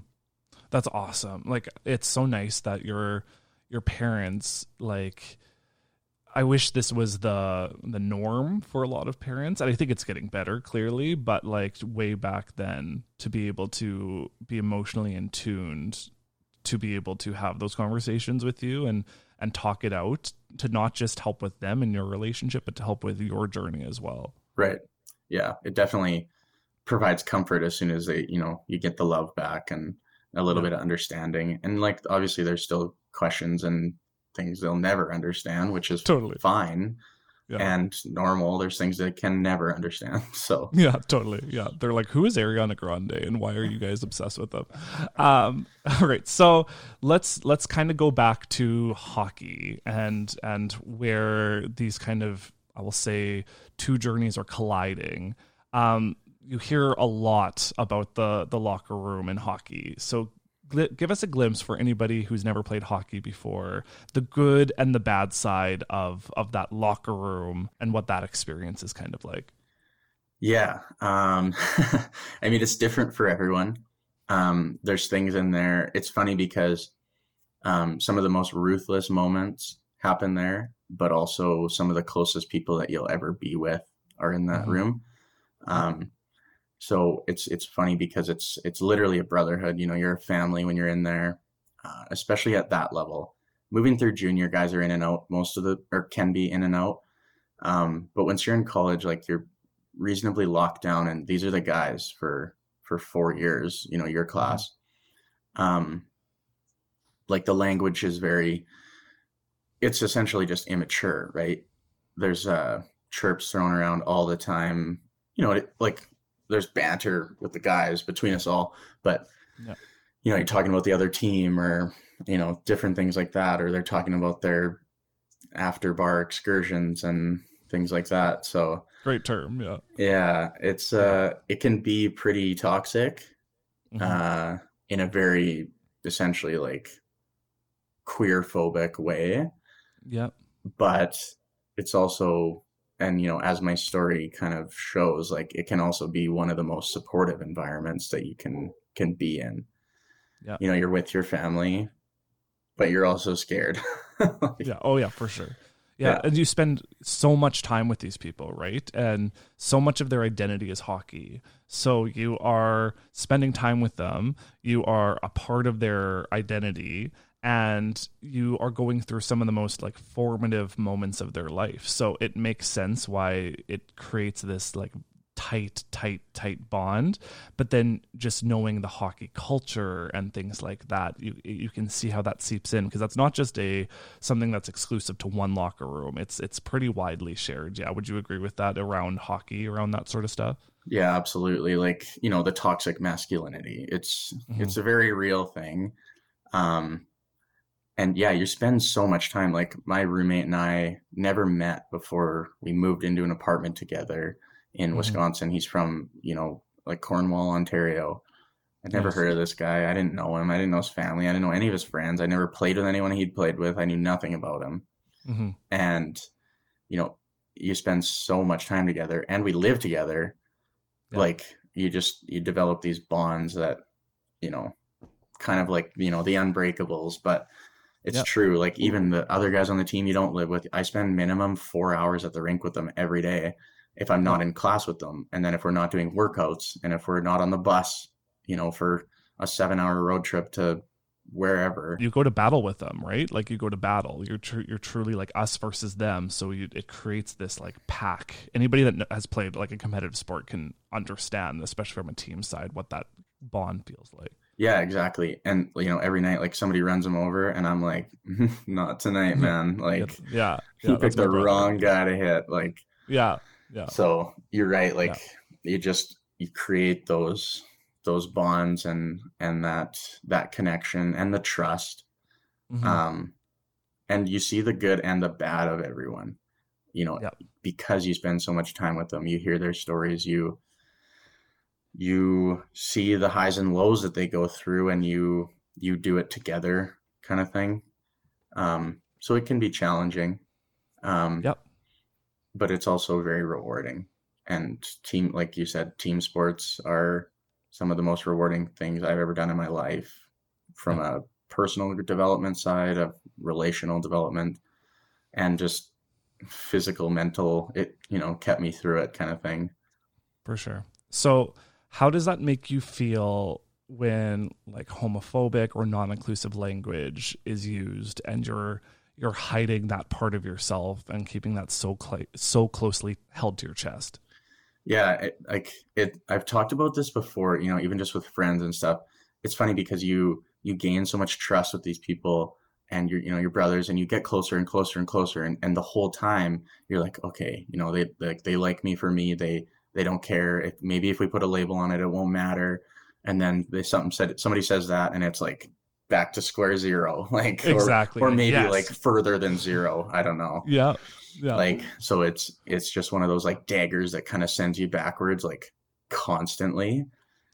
That's awesome. Like it's so nice that your your parents like I wish this was the the norm for a lot of parents. And I think it's getting better clearly, but like way back then to be able to be emotionally in tuned to be able to have those conversations with you and and talk it out to not just help with them in your relationship but to help with your journey as well. Right. Yeah. It definitely provides comfort as soon as they, you know, you get the love back and a little Yeah. bit of understanding. And like, obviously, there's still questions and things they'll never understand, which is Totally. fine Yeah. and normal. There's things they can never understand. <laughs> So, Yeah, totally. Yeah. They're like, who is Ariana Grande and why are you guys obsessed with them? Um, <laughs> all right. So let's let's kind of go back to hockey and and where these kind of I will say two journeys are colliding. Um, you hear a lot about the the locker room in hockey. So gl- give us a glimpse for anybody who's never played hockey before, the good and the bad side of of that locker room and what that experience is kind of like. yeah. Um, <laughs> I mean, it's different for everyone. Um, there's things in there. It's funny because um, some of the most ruthless moments happen there, but also some of the closest people that you'll ever be with are in that Mhm. room. Um, so it's it's funny because it's it's literally a brotherhood. You know, you're a family when you're in there, uh, especially at that level. Moving through junior, guys are in and out most of the or can be in and out. Um, but once you're in college, like you're reasonably locked down, and these are the guys for for four years. You know, your class. Um, like the language is very it's essentially just immature right there's uh chirps thrown around all the time you know like there's banter with the guys between us all but Yeah. you know you're talking about the other team or you know different things like that or they're talking about their after bar excursions and things like that. So great term, yeah. Yeah, it's uh it can be pretty toxic Mhm. uh in a very essentially like queer phobic way, yeah. but it's also and you know as my story kind of shows like it can also be one of the most supportive environments that you can can be in. Yeah. You know, you're with your family, but you're also scared. <laughs> yeah oh yeah for sure yeah, Yeah. and you spend so much time with these people right and so much of their identity is hockey so you are spending time with them you are a part of their identity and you are going through some of the most like formative moments of their life so it makes sense why it creates this like tight tight tight bond but then just knowing the hockey culture and things like that you you can see how that seeps in because that's not just a something that's exclusive to one locker room it's it's pretty widely shared yeah would you agree with that around hockey around that sort of stuff Yeah, absolutely. Like, you know, the toxic masculinity. It's Mhm. it's a very real thing. Um and yeah, you spend so much time like my roommate and I never met before we moved into an apartment together in Mhm. Wisconsin. He's from, you know, like Cornwall, Ontario. I'd never Nice. heard of this guy. I didn't know him. I didn't know his family. I didn't know any of his friends. I never played with anyone he'd played with. I knew nothing about him hmm and you know you spend so much time together and we live together Yeah. like you just you develop these bonds that you know kind of like you know the unbreakables but it's Yeah. true like even the other guys on the team you don't live with i spend minimum four hours at the rink with them every day if i'm not in class with them and then if we're not doing workouts and if we're not on the bus you know for a seven hour road trip to wherever. You go to battle with them right? Like you go to battle. You're tr- you're truly like us versus them so you, it creates this like pack. Anybody that has played like a competitive sport can understand especially from a team side what that bond feels like Yeah, exactly. And you know, every night like somebody runs him over and I'm like, <laughs> not tonight, <laughs> man. Like It's- yeah, <laughs> yeah picked the wrong guy to hit. Like yeah yeah so you're right. Like you just you create those those bonds and and that that connection and the trust. Mhm. Um and you see the good and the bad of everyone. You know, Yep. because you spend so much time with them, you hear their stories, you you see the highs and lows that they go through and you you do it together kind of thing um so it can be challenging um Yep. but it's also very rewarding and team like you said team sports are some of the most rewarding things i've ever done in my life from a personal development side of relational development and just physical mental it you know kept me through it kind of thing For sure. So, how does that make you feel when like homophobic or non-inclusive language is used and you're you're hiding that part of yourself and keeping that so cl- so closely held to your chest? Yeah, like it. I've talked about this before. You know, even just with friends and stuff. It's funny because you you gain so much trust with these people and your you know your brothers, and you get closer and closer and closer, and and the whole time you're like, okay, you know, they like they like me for me. They they don't care if maybe if we put a label on it, it won't matter. And then they something said somebody says that, and it's like back to square zero, <laughs> like or- Exactly. or, maybe Yes. like further than zero. I don't know Yeah. Yeah. like so it's it's just one of those like daggers that kind of sends you backwards like constantly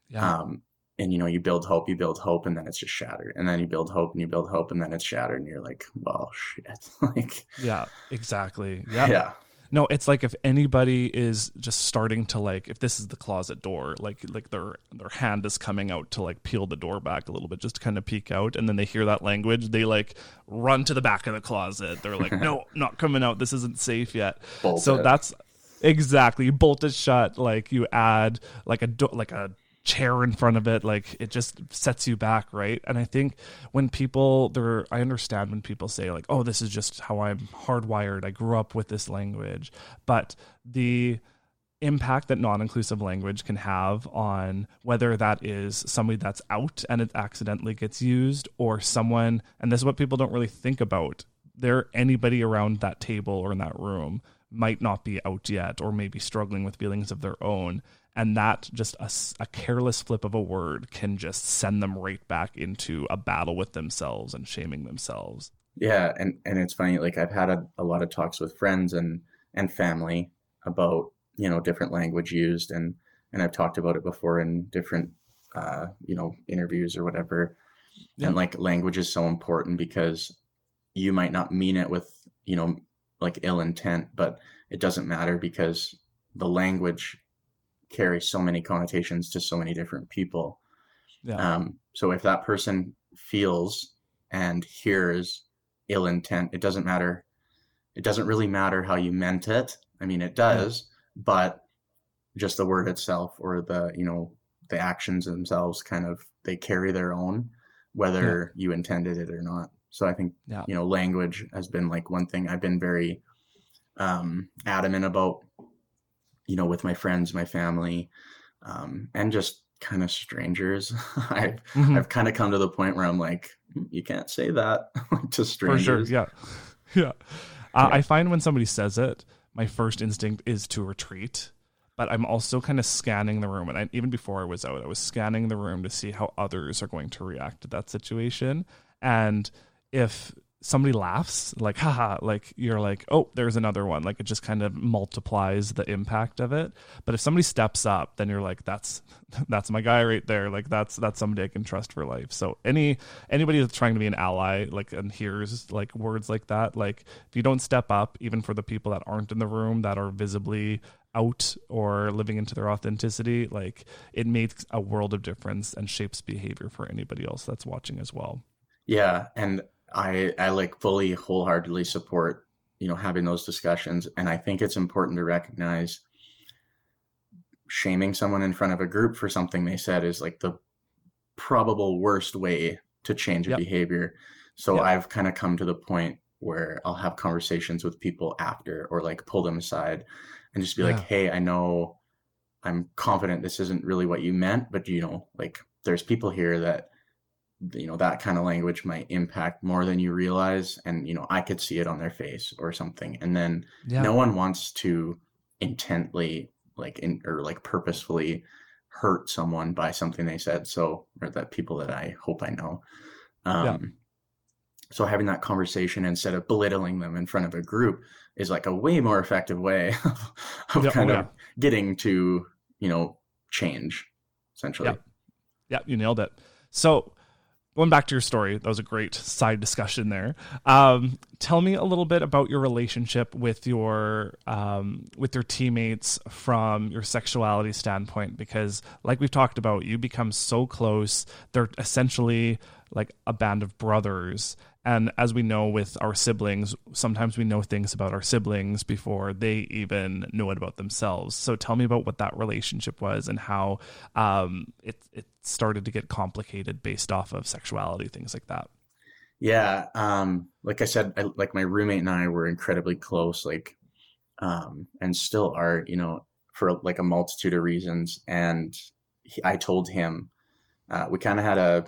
yeah. um and you know you build hope you build hope and then it's just shattered and then you build hope and you build hope and then it's shattered and you're like well shit <laughs> like yeah. Exactly. <laughs> yeah, Yeah. No, it's like if anybody is just starting to like if this is the closet door, like like their their hand is coming out to like peel the door back a little bit just to kind of peek out and then they hear that language, they like run to the back of the closet. They're like, "No, <laughs> not coming out. This isn't safe yet." Bolt so it. that's exactly you bolt it shut like you add like a do- like a chair in front of it like it just sets you back right? And i think when people they're i understand when people say like oh this is just how i'm hardwired. I grew up with this language. But the impact that non-inclusive language can have on whether that is somebody that's out and it accidentally gets used or someone and this is what people don't really think about. There anybody around that table or in that room might not be out yet or maybe struggling with feelings of their own and that just a careless flip of a word can just send them right back into a battle with themselves and shaming themselves yeah and and it's funny like i've had a, a lot of talks with friends and and family about you know different language used and and I've talked about it before in different uh, you know interviews or whatever. Yeah. And like language is so important because you might not mean it with you know like ill intent, but it doesn't matter because the language carries so many connotations to so many different people. Yeah. Um, so if that person feels and hears ill intent, it doesn't matter. It doesn't really matter how you meant it. I mean, it does, yeah. but just the word itself or the you know the actions themselves kind of they carry their own whether yeah. you intended it or not so i think yeah. you know language has been like one thing i've been very um adamant about you know with my friends my family um and just kind of strangers <laughs> i've mm-hmm. i've kind of come to the point where i'm like hmm, you can't say that <laughs> to strangers for sure yeah <laughs> yeah, uh, yeah. i find when somebody says it my first instinct is to retreat but I'm also kind of scanning the room. And I, even before I was out, I was scanning the room to see how others are going to react to that situation. And if somebody laughs, like, <laughs> haha, like you're like, oh, there's another one. Like it just kind of multiplies the impact of it. But if somebody steps up, then you're like, that's <laughs> that's my guy right there. Like that's that's somebody I can trust for life. So any anybody that's trying to be an ally, like and hears like words like that, like if you don't step up, even for the people that aren't in the room that are visibly out or living into their authenticity, like it makes a world of difference and shapes behavior for anybody else that's watching as well. Yeah, and I I like fully wholeheartedly support, you know, having those discussions and I think it's important to recognize shaming someone in front of a group for something they said is like the probable worst way to change a yep. behavior. So yep. I've kind of come to the point where I'll have conversations with people after or like pull them aside and just be yeah. like, hey, I know I'm confident this isn't really what you meant, but you know, like there's people here that you know that kind of language might impact more than you realize and you know i could see it on their face or something and then yeah. no one wants to intently like in or like purposefully hurt someone by something they said so or that people that i hope i know um yeah. so having that conversation instead of belittling them in front of a group is like a way more effective way <laughs> of, of kind oh, of getting to you know change essentially yeah. yeah you nailed it so going back to your story that was a great side discussion there. Um, tell me a little bit about your relationship with your um, with your teammates from your sexuality standpoint because like we've talked about you become so close. They're essentially like a band of brothers and as we know with our siblings, sometimes we know things about our siblings before they even know it about themselves. So tell me about what that relationship was and how um, it it started to get complicated based off of sexuality, things like that. Yeah, um, like I said, I, like my roommate and I were incredibly close, like, um, and still are, you know, for like a multitude of reasons. And he, I told him uh, we kind of had a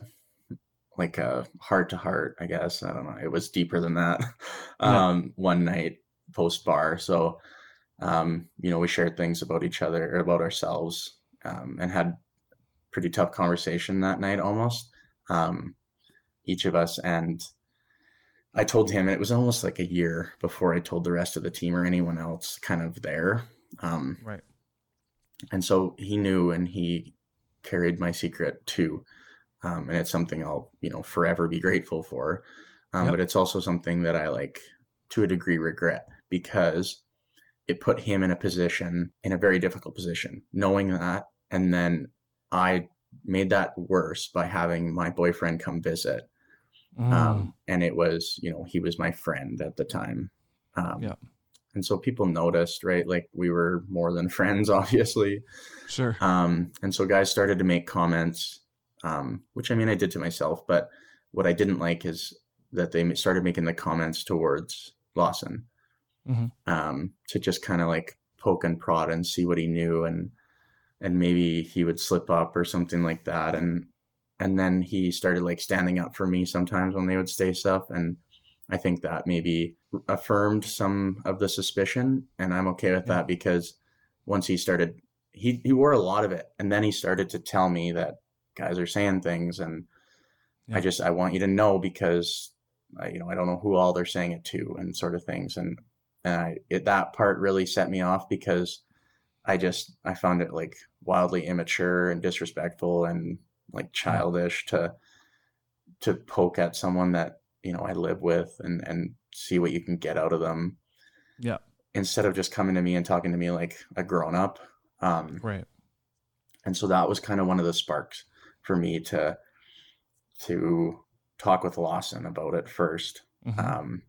like a heart to heart, I guess. I don't know. It was deeper than that. <laughs> Yeah. Um, one night post bar. So, um, you know, we shared things about each other or about ourselves, um, and had pretty tough conversation that night almost. Um, each of us. And I told him and it was almost like a year before I told the rest of the team or anyone else kind of there. Um, right. And so he knew and he carried my secret too um, and it's something I'll you know forever be grateful for. Um, yep. But it's also something that I like to a degree regret because it put him in a position in a very difficult position, knowing that, and then I made that worse by having my boyfriend come visit. Um, mm. Um, and it was, you know, he was my friend at the time. Um, yeah. And so people noticed, right? Like we were more than <laughs> friends, obviously. Sure. Um, and so guys started to make comments um, which I mean I did to myself. But what I didn't like is that they started making the comments towards Lawson mm-hmm. um, to just kind of like poke and prod and see what he knew and and maybe he would slip up or something like that and and then he started like standing up for me sometimes when they would say stuff and i think that maybe affirmed some of the suspicion and i'm okay with yeah. that because once he started he he wore a lot of it and then he started to tell me that guys are saying things and yeah. i just i want you to know because I, you know i don't know who all they're saying it to and sort of things and and I it, that part really set me off because I just I found it like wildly immature and disrespectful and like childish to to poke at someone that you know I live with and and see what you can get out of them. Yeah. Instead of just coming to me and talking to me like a grown up. Um, right. And so that was kind of one of the sparks for me to to talk with Lawson about it 1st Mhm. um,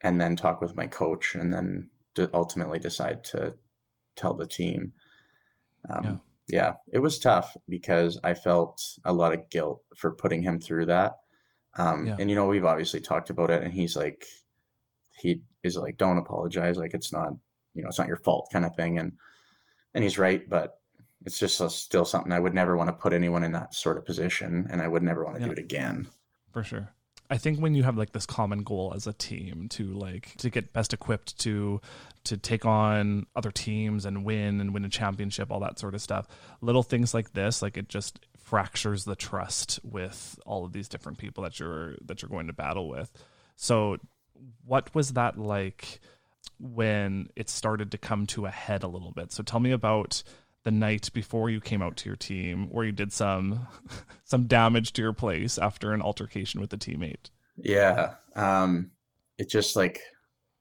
and then talk with my coach, and then to ultimately decide to tell the team. Um, Yeah. yeah. it was tough because I felt a lot of guilt for putting him through that. Um, Yeah. And you know, we've obviously talked about it, and he's like, he is like, don't apologize, like it's not, you know, it's not your fault, kind of thing. And and he's right, but it's just a, still something I would never want to put anyone in that sort of position, and I would never want to Yeah. do it again. for sure i think when you have like this common goal as a team to like to get best equipped to to take on other teams and win and win a championship all that sort of stuff little things like this like it just fractures the trust with all of these different people that you're that you're going to battle with so what was that like when it started to come to a head a little bit so tell me about the night before you came out to your team where you did some <laughs> some damage to your place after an altercation with a teammate. Yeah. Um, it just like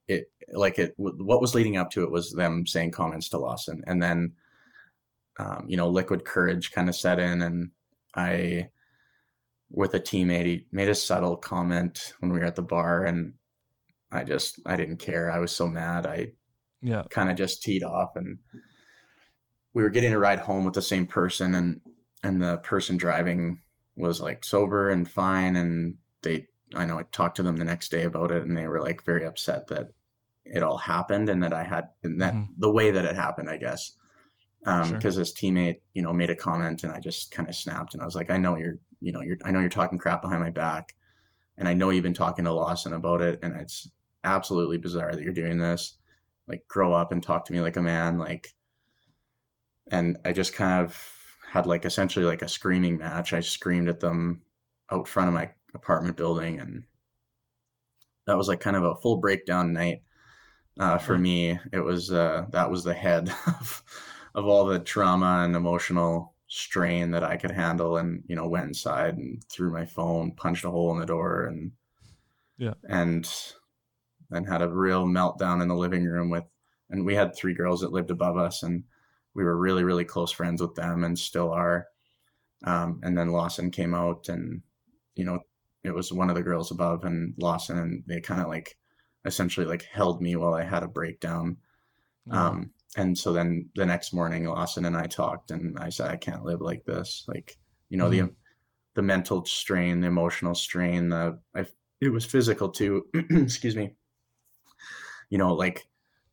it, like it, what was leading up to it was them saying comments to Lawson. And then, um, you know, liquid courage kind of set in. And I, with a teammate, he made a subtle comment when we were at the bar. And I just, I didn't care. I was so mad. I Yeah. kind of just teed off and we were getting a ride home with the same person and and the person driving was like sober and fine and they I know I talked to them the next day about it and they were like very upset that it all happened and that I had and that Mhm. the way that it happened I guess um Sure. because his teammate you know made a comment and I just kind of snapped and I was like I know you're you know you're I know you're talking crap behind my back and I know you've been talking to Lawson about it and it's absolutely bizarre that you're doing this like grow up and talk to me like a man like and i just kind of had like essentially like a screaming match. I screamed at them out front of my apartment building and that was like kind of a full breakdown night uh, for me. It was uh, that was the head <laughs> of, of all the trauma and emotional strain that i could handle and you know went inside and threw my phone punched a hole in the door and Yeah. and then had a real meltdown in the living room with and we had three girls that lived above us and we were really really close friends with them and still are. Um, and then lawson came out and you know it was one of the girls above and lawson and they kind of like essentially like held me while i had a breakdown. Um, and so then the next morning lawson and i talked and i said i can't live like this. Like you know the the mental strain the emotional strain the I, it was physical too <clears throat> excuse me you know like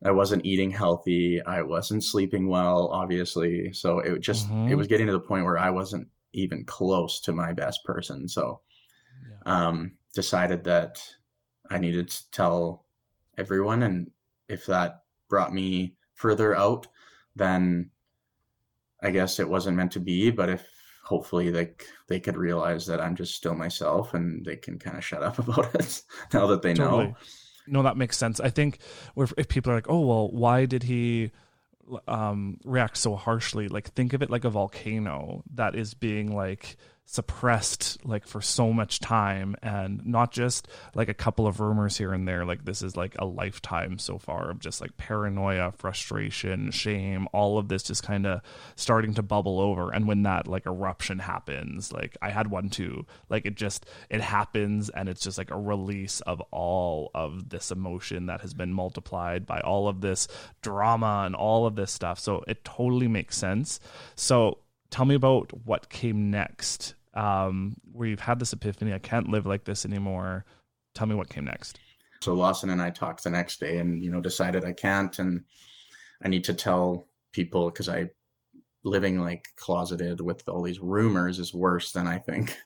I wasn't eating healthy. I wasn't sleeping well, obviously. So it just Mhm. it was getting to the point where I wasn't even close to my best person. So Yeah. um decided that I needed to tell everyone and if that brought me further out, then I guess it wasn't meant to be, but if hopefully like they could realize that I'm just still myself and they can kind of shut up <laughs> about it now that they Totally. know. No, that makes sense. I think if, people are like, "Oh, well, why did he um, react so harshly?" Like, think of it like a volcano that is being like suppressed like for so much time and not just like a couple of rumors here and there like this is like a lifetime so far of just like paranoia frustration shame all of this just kind of starting to bubble over. And when that like eruption happens like i had one too. Like it just it happens and it's just like a release of all of this emotion that has been multiplied by all of this drama and all of this stuff. So it totally makes sense. So tell me about what came next um where you've had this epiphany i can't live like this anymore tell me what came next So Lawson and I talked the next day and, you know, decided I can't and I need to tell people because I living like closeted with all these rumors is worse than I think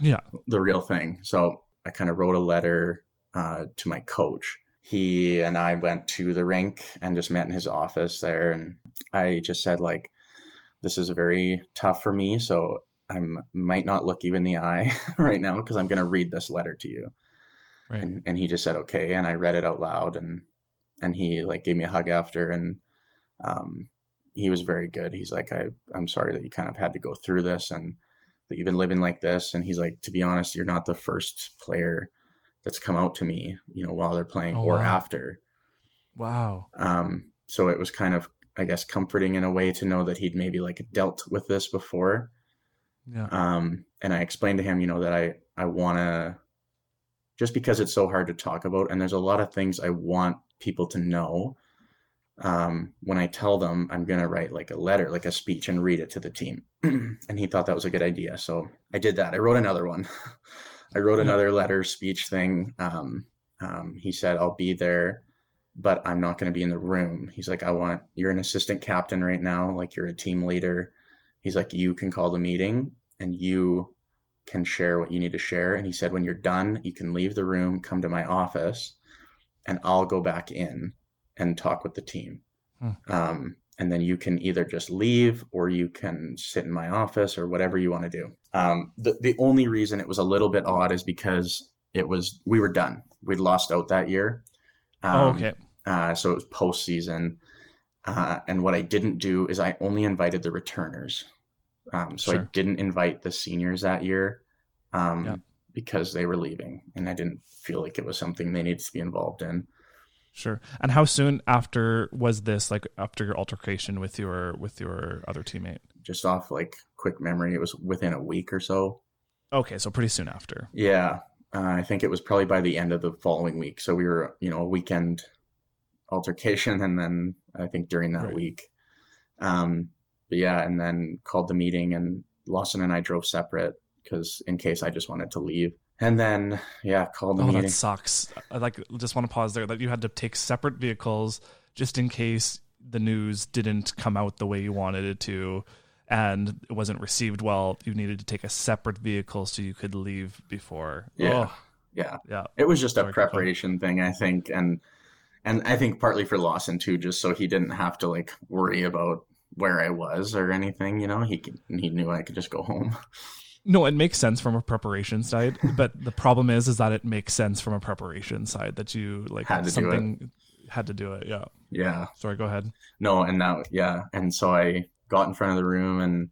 yeah <laughs> the real thing. So I kind of wrote a letter uh, to my coach. He and I went to the rink and just met in his office there. And I just said, like, this is very tough for me. So I might not look you in the eye <laughs> right now because I'm going to read this letter to you. right And, and he just said, okay. And I read it out loud. And and he like gave me a hug after, and um, he was very good. He's like, I I'm sorry that you kind of had to go through this and that you've been living like this. And he's like, to be honest, you're not the first player that's come out to me, you know, while they're playing Oh, or wow. after. Wow. Um, so it was kind of, I guess, comforting in a way to know that he'd maybe like dealt with this before. Yeah. Um, and I explained to him, you know, that I I want to just because it's so hard to talk about, and there's a lot of things I want people to know. Um, when I tell them I'm gonna write like a letter, like a speech, and read it to the team, <clears throat> and he thought that was a good idea, so I did that. I wrote another one. <laughs> I wrote another letter speech thing. Um, um, he said I'll be there, but I'm not going to be in the room. He's like, I want you're an assistant captain right now, like you're a team leader. He's like, you can call the meeting and you can share what you need to share. And he said, when you're done, you can leave the room, come to my office, and I'll go back in and talk with the team. Hmm. Um, and then you can either just leave or you can sit in my office or whatever you want to do. Um, the, the only reason it was a little bit odd is because it was, we were done. We'd lost out that year. oh, Um, okay. uh, so it was postseason. Uh, and what I didn't do is I only invited the returners. Um, so I didn't invite the seniors that year um, Yeah. because they were leaving, and I didn't feel like it was something they needed to be involved in. Sure. And how soon after was this? Like after your altercation with your with your other teammate? Just off like quick memory, it was within a week or so. Okay, so pretty soon after. Yeah, uh, I think it was probably by the end of the following week. So we were, you know, a weekend altercation, and then I think during that Right. week, um, but yeah, and then called the meeting, and Lawson and I drove separate because in case I just wanted to leave, and then yeah, called the Oh, meeting. that sucks. I like just want to pause there that you had to take separate vehicles just in case the news didn't come out the way you wanted it to and it wasn't received well. You needed to take a separate vehicle so you could leave before. Yeah. Oh, Yeah, yeah. it was just a Sorry, preparation thing, I think, and and I think partly for Lawson too, just so he didn't have to like worry about where I was or anything. You know, he could, he knew I could just go home. <laughs> No, it makes sense from a preparation side, but the problem is is that it makes sense from a preparation side that you like Had to do it. something had to do it. Yeah. Yeah, Sorry, go ahead. no, and now yeah, and so I got in front of the room and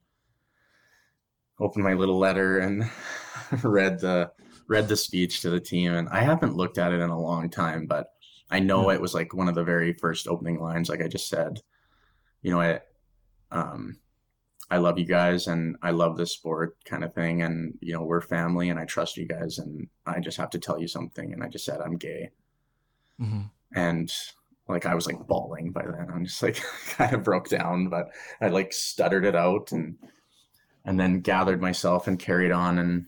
opened my little letter and <laughs> read the read the speech to the team, and I haven't looked at it in a long time, but I know Yeah. it was like one of the very first opening lines, like I just said. You know, I um I love you guys and I love this sport kind of thing. And you know, we're family and I trust you guys and I just have to tell you something. And I just said I'm gay. Hmm and like I was like bawling by then. I'm just like <laughs> kind of broke down, but I like stuttered it out and and then gathered myself and carried on. And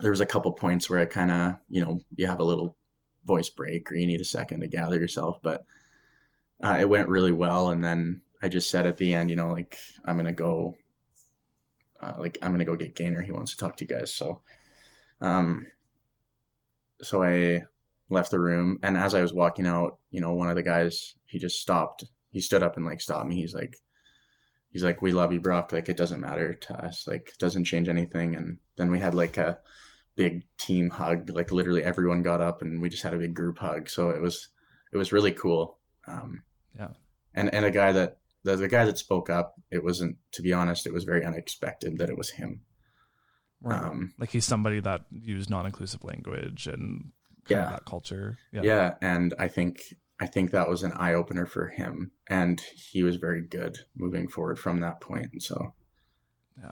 there was a couple points where I kind of, you know, you have a little voice break or you need a second to gather yourself, but uh, it went really well. And then I just said at the end, you know, like I'm going to go uh, like I'm going to go get Gainer. He wants to talk to you guys. So um so I left the room. And as i was walking out you know one of the guys he just stopped. He stood up and like stopped me. He's like he's like we love you brock. Like it doesn't matter to us. Like it doesn't change anything. And then we had like a big team hug. Like literally everyone got up and we just had a big group hug. So it was it was really cool. Um Yeah. and and a guy that the, the guy that spoke up it wasn't to be honest it was very unexpected that it was him Right. um like he's somebody that used non-inclusive language and Yeah. that culture. Yeah. yeah. and i think i think that was an eye-opener for him and he was very good moving forward from that point and so yeah.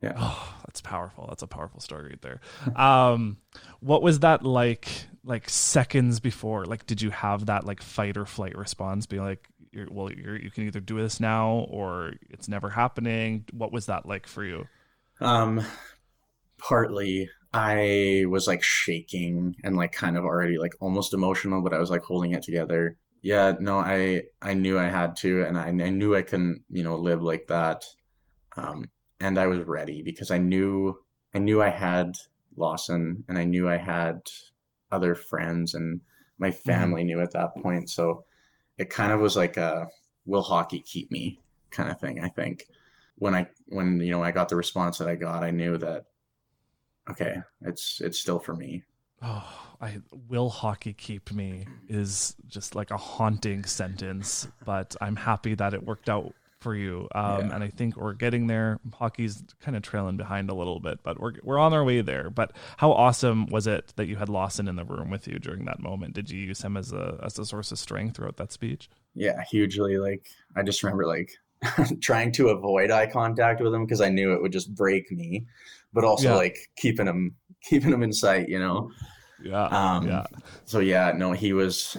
Yeah. Oh, that's powerful. That's a powerful story right there. Um, what was that like? Like seconds before, like, did you have that like fight or flight response? Being like, you're, well, you're, you can either do this now or it's never happening. What was that like for you? um partly i was like shaking and like kind of already like almost emotional but i was like holding it together yeah no i i knew i had to and i, I knew i couldn't you know live like that um and i was ready because i knew i knew i had lawson and i knew i had other friends and my family knew at that point so it kind of was like a will hockey keep me? kind of thing i think. When i when you know i got the response that i got i knew that okay it's it's still for me. Oh, I will hockey keep me? is just like a haunting sentence, but I'm happy that it worked out for you. Um, Yeah. And I think we're getting there. Hockey's kind of trailing behind a little bit, but we're we're on our way there. But how awesome was it that you had Lawson in the room with you during that moment? Did you use him as a as a source of strength throughout that speech? Yeah, hugely. Like I just remember like <laughs> trying to avoid eye contact with him because I knew it would just break me, but also Yeah. like keeping him keeping him in sight, you know. Yeah, Um, yeah, So yeah, no, he was,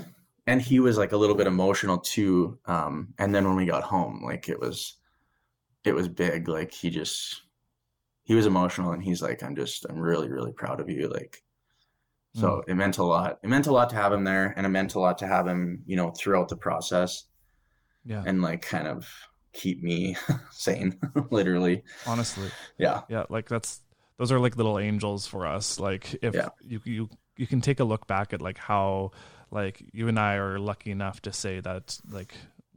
and he was like a little bit emotional too. Um, and then when we got home, like it was, it was big. Like he just, he was emotional, and he's like, "I'm just, I'm really, really proud of you." Like, so it meant a lot. It meant a lot to have him there, and it meant a lot to have him, you know, throughout the process, yeah. and like kind of keep me <laughs> sane, <laughs> literally. Honestly, Yeah, yeah. Like that's those are like little angels for us. Like if Yeah. you you you can take a look back at like how like you and I are lucky enough to say that like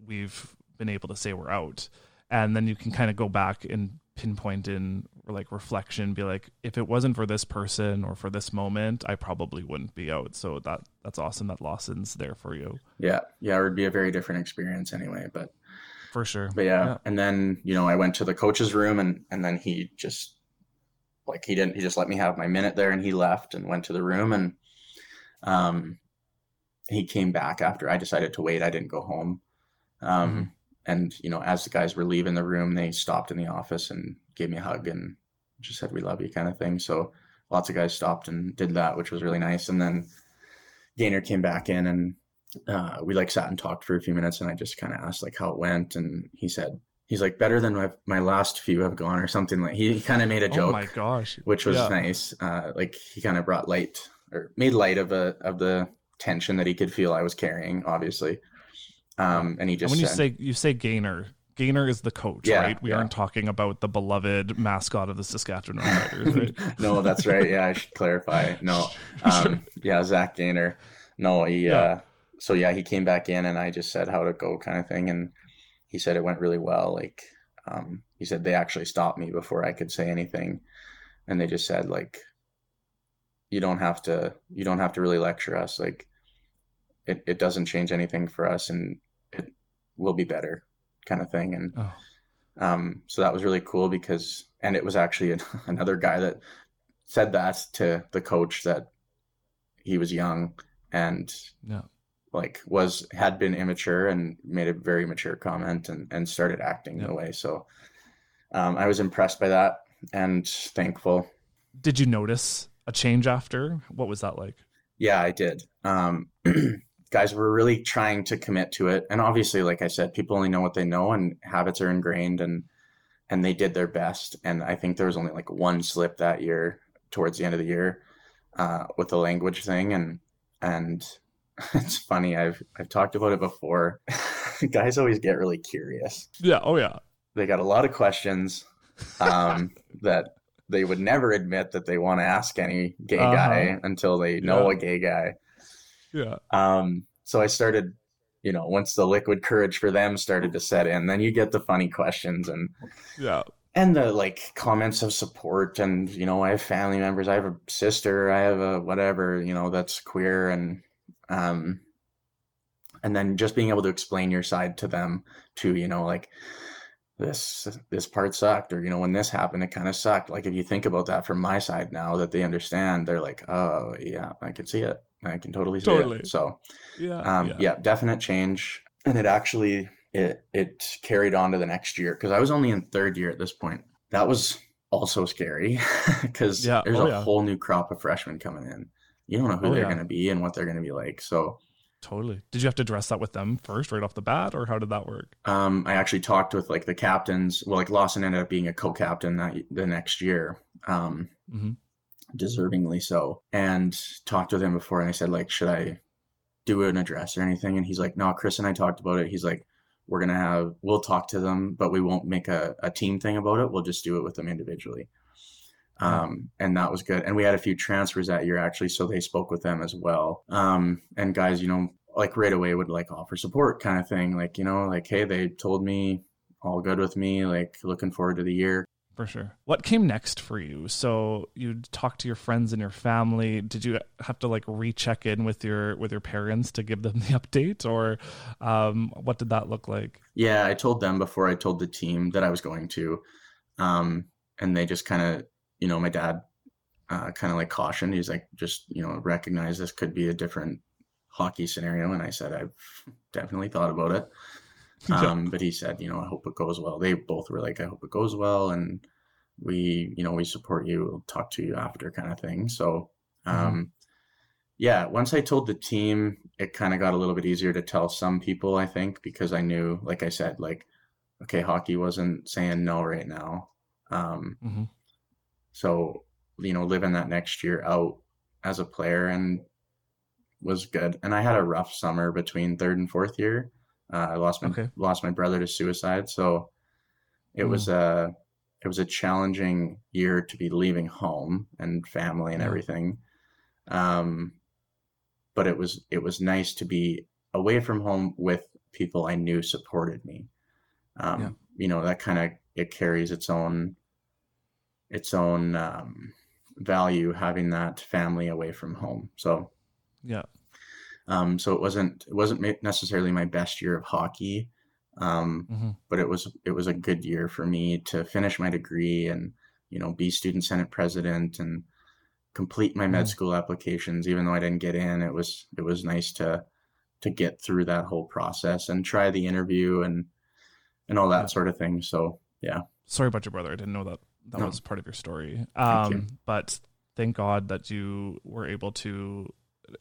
we've been able to say we're out, and then you can kind of go back and pinpoint in like reflection, be like, if it wasn't for this person or for this moment, I probably wouldn't be out. So that that's awesome that Lawson's there for you yeah, yeah. It would be a very different experience anyway, but. for sure. but yeah. Yeah. and then you know i went to the coach's room and and then he just like he didn't he just let me have my minute there and he left and went to the room and um he came back after i decided to wait i didn't go home um Mhm. and you know as the guys were leaving the room they stopped in the office and gave me a hug and just said we love you kind of thing so lots of guys stopped and did that which was really nice and then gainer came back in and uh, we like sat and talked for a few minutes and I just kind of asked like how it went and he said he's like better than my, my last few have gone or something like he, kind of made a Oh joke my gosh. which was Yeah. nice uh, like he kind of brought light or made light of a of the tension that he could feel I was carrying obviously um and he And just when you say you say Gainer, Gainer is the coach, Yeah, right? We yeah. aren't talking about the beloved mascot of the Saskatchewan <laughs> Riders, right? no, that's right. Yeah, I should clarify. No, <laughs> um, yeah, Zach Gainer. No, he. Yeah. Uh, so yeah, he came back in, and I just said how to go, kind of thing, and he said it went really well. Like, um, he said they actually stopped me before I could say anything, and they just said like, you don't have to, you don't have to really lecture us. Like, it it doesn't change anything for us, and it will be better, kind of thing, and. Oh, Um, so that was really cool because, and it was actually an, <laughs> another guy that said that to the coach that he was young and yeah. like was had been immature and made a very mature comment and and started acting Yeah. the way. So um, I was impressed by that and thankful. Did you notice a change after? What was that like? Yeah, I did. Um, <clears throat> guys were really trying to commit to it, and obviously, like I said, people only know what they know, and habits are ingrained, and and they did their best. And I think there was only like one slip that year towards the end of the year uh, with the language thing, and and <laughs> it's funny. I've I've talked about it before. <laughs> guys always get really curious. Yeah. Oh yeah. They got a lot of questions um, <laughs> that they would never admit that they want to ask any gay Uh-huh. guy until they know Yeah. a gay guy. Yeah. Um, so I started, you know, once the liquid courage for them started to set in, then you get the funny questions and Yeah. and the like comments of support and you know, I have family members, I have a sister, I have a whatever, you know, that's queer and um and then just being able to explain your side to them too, you know, like this this part sucked or you know when this happened it kind of sucked like if you think about that from my side now that they understand they're like oh yeah i can see it i can totally see Totally. it so Yeah. um, yeah. definite change and it actually it it carried on to the next year because i was only in third year at this point that was also scary <laughs> because Yeah. there's Oh, a yeah. whole new crop of freshmen coming in you don't know who Oh, they're yeah. going to be and what they're going to be like so Totally. Did you have to address that with them first, right off the bat, or how did that work? um, i actually talked with like the captains well like lawson ended up being a co-captain that the next year um, Mhm. Deservingly so and talked with him before and i said like should i do an address or anything? And he's like no chris and i talked about it. He's like we're gonna have we'll talk to them but we won't make a, a team thing about it. We'll just do it with them individually. Um, and that was good. And we had a few transfers that year actually so they spoke with them as well. Um, and guys you know like right away would like offer support kind of thing like you know like hey they told me all good with me like looking forward to the year for sure. What came next for you? So you talked to your friends and your family. Did you have to like recheck in with your with your parents to give them <laughs> the update, or um, what did that look like? Yeah, I told them before I told the team that I was going to, um, and they just kind of, you know, my dad uh, kind of like cautioned. He's like, just you know, recognize this could be a different hockey scenario, and I said I've definitely thought about it. Um, but he said, you know, I hope it goes well. They both were like, I hope it goes well, and we, you know, we support you. We'll talk to you after, kind of thing. So, um, mm-hmm. yeah, once I told the team, it kind of got a little bit easier to tell some people. I think because I knew, like I said, like, okay, hockey wasn't saying no right now. Um, mm-hmm. So, you know, living that next year out as a player and was good. And I had a rough summer between third and fourth year. Uh, I lost my okay. lost my brother to suicide, so it mm. was a it was a challenging year to be leaving home and family and everything. Um, but it was it was nice to be away from home with people I knew supported me. Um, yeah. You know that kind of it carries its own its own um, value having that family away from home. So yeah, um, so it wasn't it wasn't necessarily my best year of hockey, um, mm-hmm. but it was it was a good year for me to finish my degree and you know be student senate president and complete my mm-hmm. med school applications. Even though I didn't get in, it was it was nice to to get through that whole process and try the interview and and all that yeah. sort of thing. So yeah. Sorry about your brother. I didn't know that that no. was part of your story. Um, you. but thank God that you were able to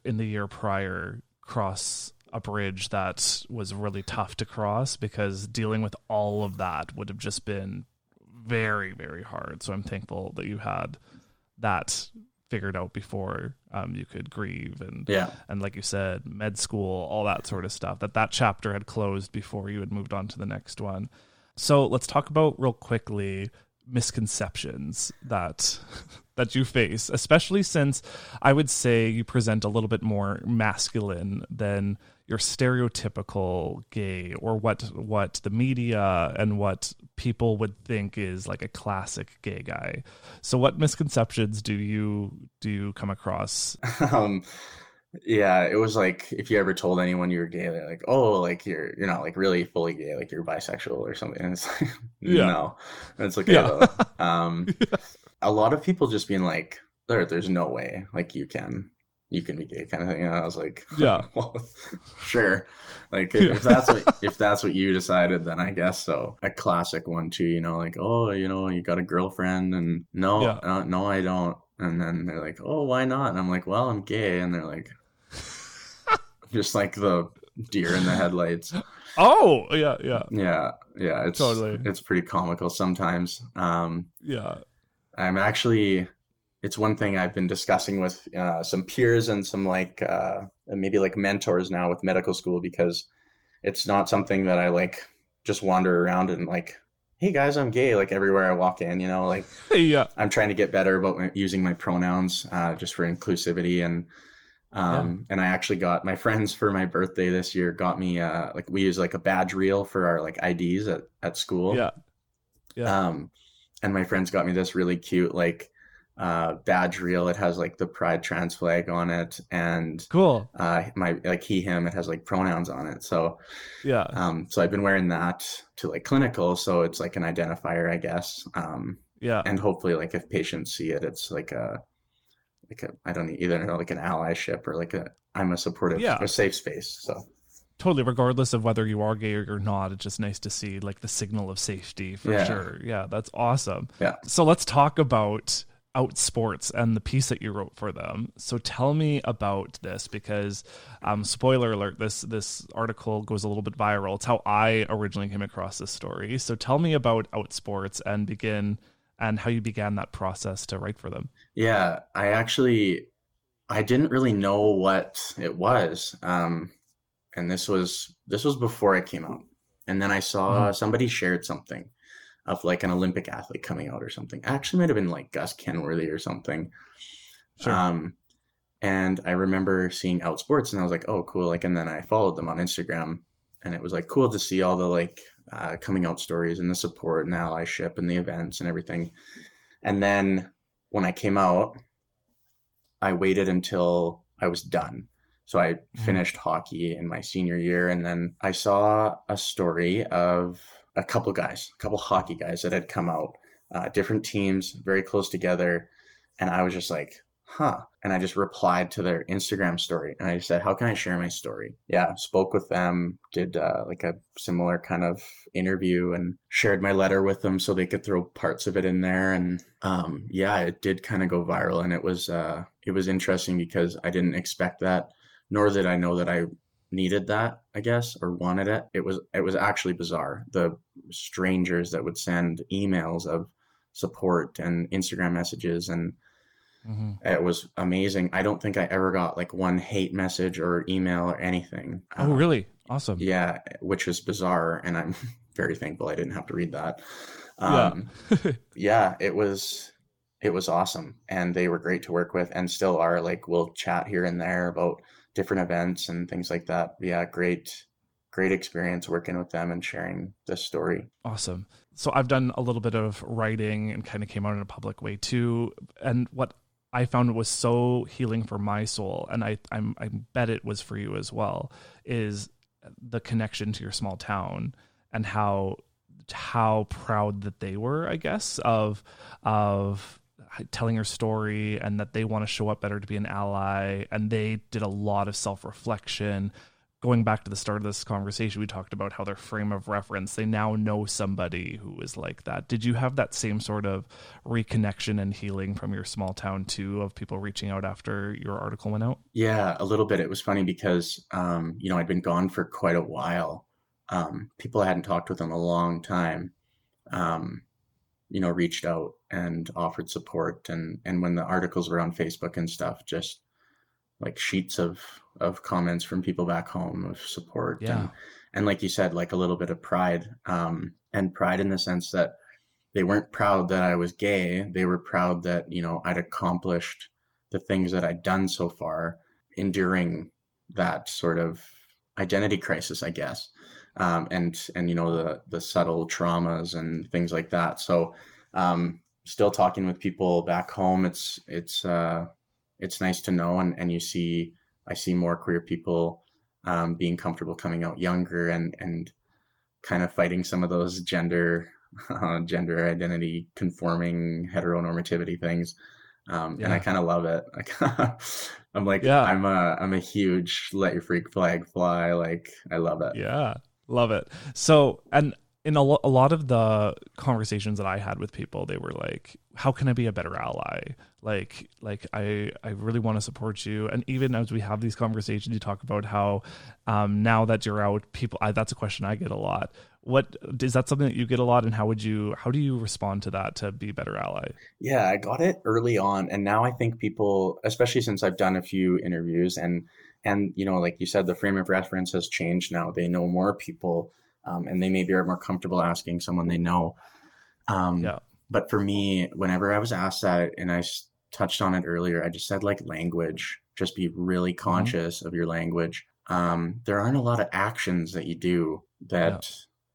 in the year prior cross a bridge that was really tough to cross because dealing with all of that would have just been very very hard. So i'm thankful that you had that figured out before um, you could grieve and yeah. and like you said med school all that sort of stuff that that chapter had closed before you had moved on to the next one. So let's talk about real quickly misconceptions that <laughs> that you face, especially since I would say you present a little bit more masculine than your stereotypical gay or what what the media and what people would think is like a classic gay guy. So what misconceptions do you do you come across? <laughs> Um yeah, it was like if you ever told anyone you were gay, they're like, "Oh, like you're you're not like really fully gay, like you're bisexual or something." And it's like, <laughs> yeah. no, and it's like, yeah. <laughs> um, yeah. a lot of people just being like, "There, there's no way, like you can, you can be gay," kind of thing. And I was like, <laughs> "Yeah, well, sure." Like if, if that's what if that's what you decided, then I guess so. A classic one too, you know, like, "Oh, you know, you got a girlfriend," and no, uh, no, I don't. And then they're like, "Oh, why not?" And I'm like, "Well, I'm gay," and they're like just like the deer in the headlights. Oh, yeah, yeah. Yeah, yeah, it's totally it's pretty comical sometimes. Um yeah. I'm actually it's one thing I've been discussing with uh, some peers and some like uh, maybe like mentors now with medical school because it's not something that I like just wander around and like, hey guys, I'm gay like everywhere I walk in. You know, like <laughs> yeah, I'm trying to get better about using my pronouns uh, just for inclusivity and um, yeah. and I actually got my <laughs> friends for my birthday this year got me uh like we use like a badge reel for our like IDs at, at school. Yeah. Yeah. Um and my friends got me this really cute like uh badge reel. It has like the pride trans flag on it and cool. Uh my like he him it has like pronouns on it. So yeah. Um so I've been wearing that to like clinical so it's like an identifier I guess. Um yeah. And hopefully like if patients see it it's like a like a I don't either know like an allyship or like a I'm a supportive yeah. a safe space. So totally regardless of whether you are gay or not it's just nice to see like the signal of safety for yeah. sure yeah that's awesome yeah so let's talk about Outsports and the piece that you wrote for them so tell me about this because um spoiler alert this this article goes a little bit viral it's how i originally came across this story so tell me about Outsports and begin and how you began that process to write for them. Yeah, I actually I didn't really know what it was. Um, and this was this was before I came out. And then I saw mm-hmm. somebody shared something of like an Olympic athlete coming out or something. Actually might have been like Gus Kenworthy or something. Sure. Um, and I remember seeing Outsports and I was like, oh cool. Like and then I followed them on Instagram and it was like cool to see all the like uh, coming out stories and the support and the allyship and the events and everything. And then when I came out, I waited until I was done. So I Mhm. finished hockey in my senior year, and then I saw a story of a couple guys, a couple hockey guys that had come out, uh, different teams, very close together, and I was just like, "Huh." And I just replied to their Instagram story, and I said, "How can I share my story?" Yeah, spoke with them, did uh, like a similar kind of interview, and shared my letter with them so they could throw parts of it in there, and um, yeah, it did kind of go viral, and it was uh, it was interesting because I didn't expect that nor did I know that I needed that, I guess, or wanted it. It was it was actually bizarre. The strangers that would send emails of support and Instagram messages and Mhm. it was amazing. I don't think I ever got like one hate message or email or anything. Oh, Uh, really? Awesome. Yeah, which is bizarre and I'm <laughs> very thankful I didn't have to read that. Yeah. Um, <laughs> yeah, it was it was awesome and they were great to work with and still are like we'll chat here and there about different events and things like that. Yeah, great great experience working with them and sharing this story. Awesome. So I've done a little bit of writing and kind of came out in a public way too. And what I found it was so healing for my soul, and I I'm, I bet it was for you as well, is the connection to your small town and how how proud that they were, I guess, of of telling her story and that they want to show up better to be an ally and they did a lot of self-reflection going back to the start of this conversation, we talked about how their frame of reference, they now know somebody who is like that. Did you have that same sort of reconnection and healing from your small town too, of people reaching out after your article went out? Yeah, a little bit. It was funny because um, you know, I'd been gone for quite a while. Um, people I hadn't talked with in a long time. Um, you know, reached out and offered support and and when the articles were on Facebook and stuff, just like sheets of of comments from people back home of support Yeah. and and like you said, like a little bit of pride. Um, and pride in the sense that they weren't proud that I was gay. They were proud that, you know, I'd accomplished the things that I'd done so far, enduring that sort of identity crisis, I guess. Um, and and you know the the subtle traumas and things like that. So um, still talking with people back home, it's it's uh, it's nice to know, and and you see I see more queer people um, being comfortable coming out younger and and kind of fighting some of those gender <laughs> uh, gender identity conforming heteronormativity things. Um, and I kind of love it. <laughs> I'm like, Yeah. I'm a, I'm a huge let your freak flag fly. Like, I love it. Yeah, love it. So, and in a, lo- a lot of the conversations that I had with people, they were like, "How can I be a better ally?" Like, like I, I really want to support you. And even as we have these conversations, you talk about how um, now that you're out, people. I, that's a question I get a lot. What is that something that you get a lot, and how would you, how do you respond to that to be a better ally? Yeah, I got it early on, and now I think people, especially since I've done a few interviews, and and you know, like you said, the frame of reference has changed now. They know more people, um, and they maybe are more comfortable asking someone they know. Um, Yeah. But for me, whenever I was asked that, and I touched on it earlier, I just said like language. Just be really conscious of your language. Um, there aren't a lot of actions that you do that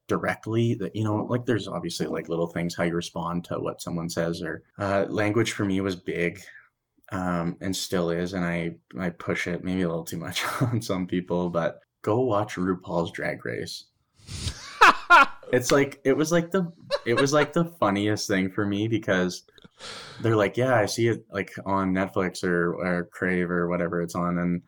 directly that you know like there's obviously like little things how you respond to what someone says or uh, language for me was big um, and still is and i i push it maybe a little too much <laughs> on some people but go watch rupaul's drag race <laughs> it's like it was like the it was like the funniest thing for me because they're like yeah i see it like on netflix or or crave or whatever it's on. And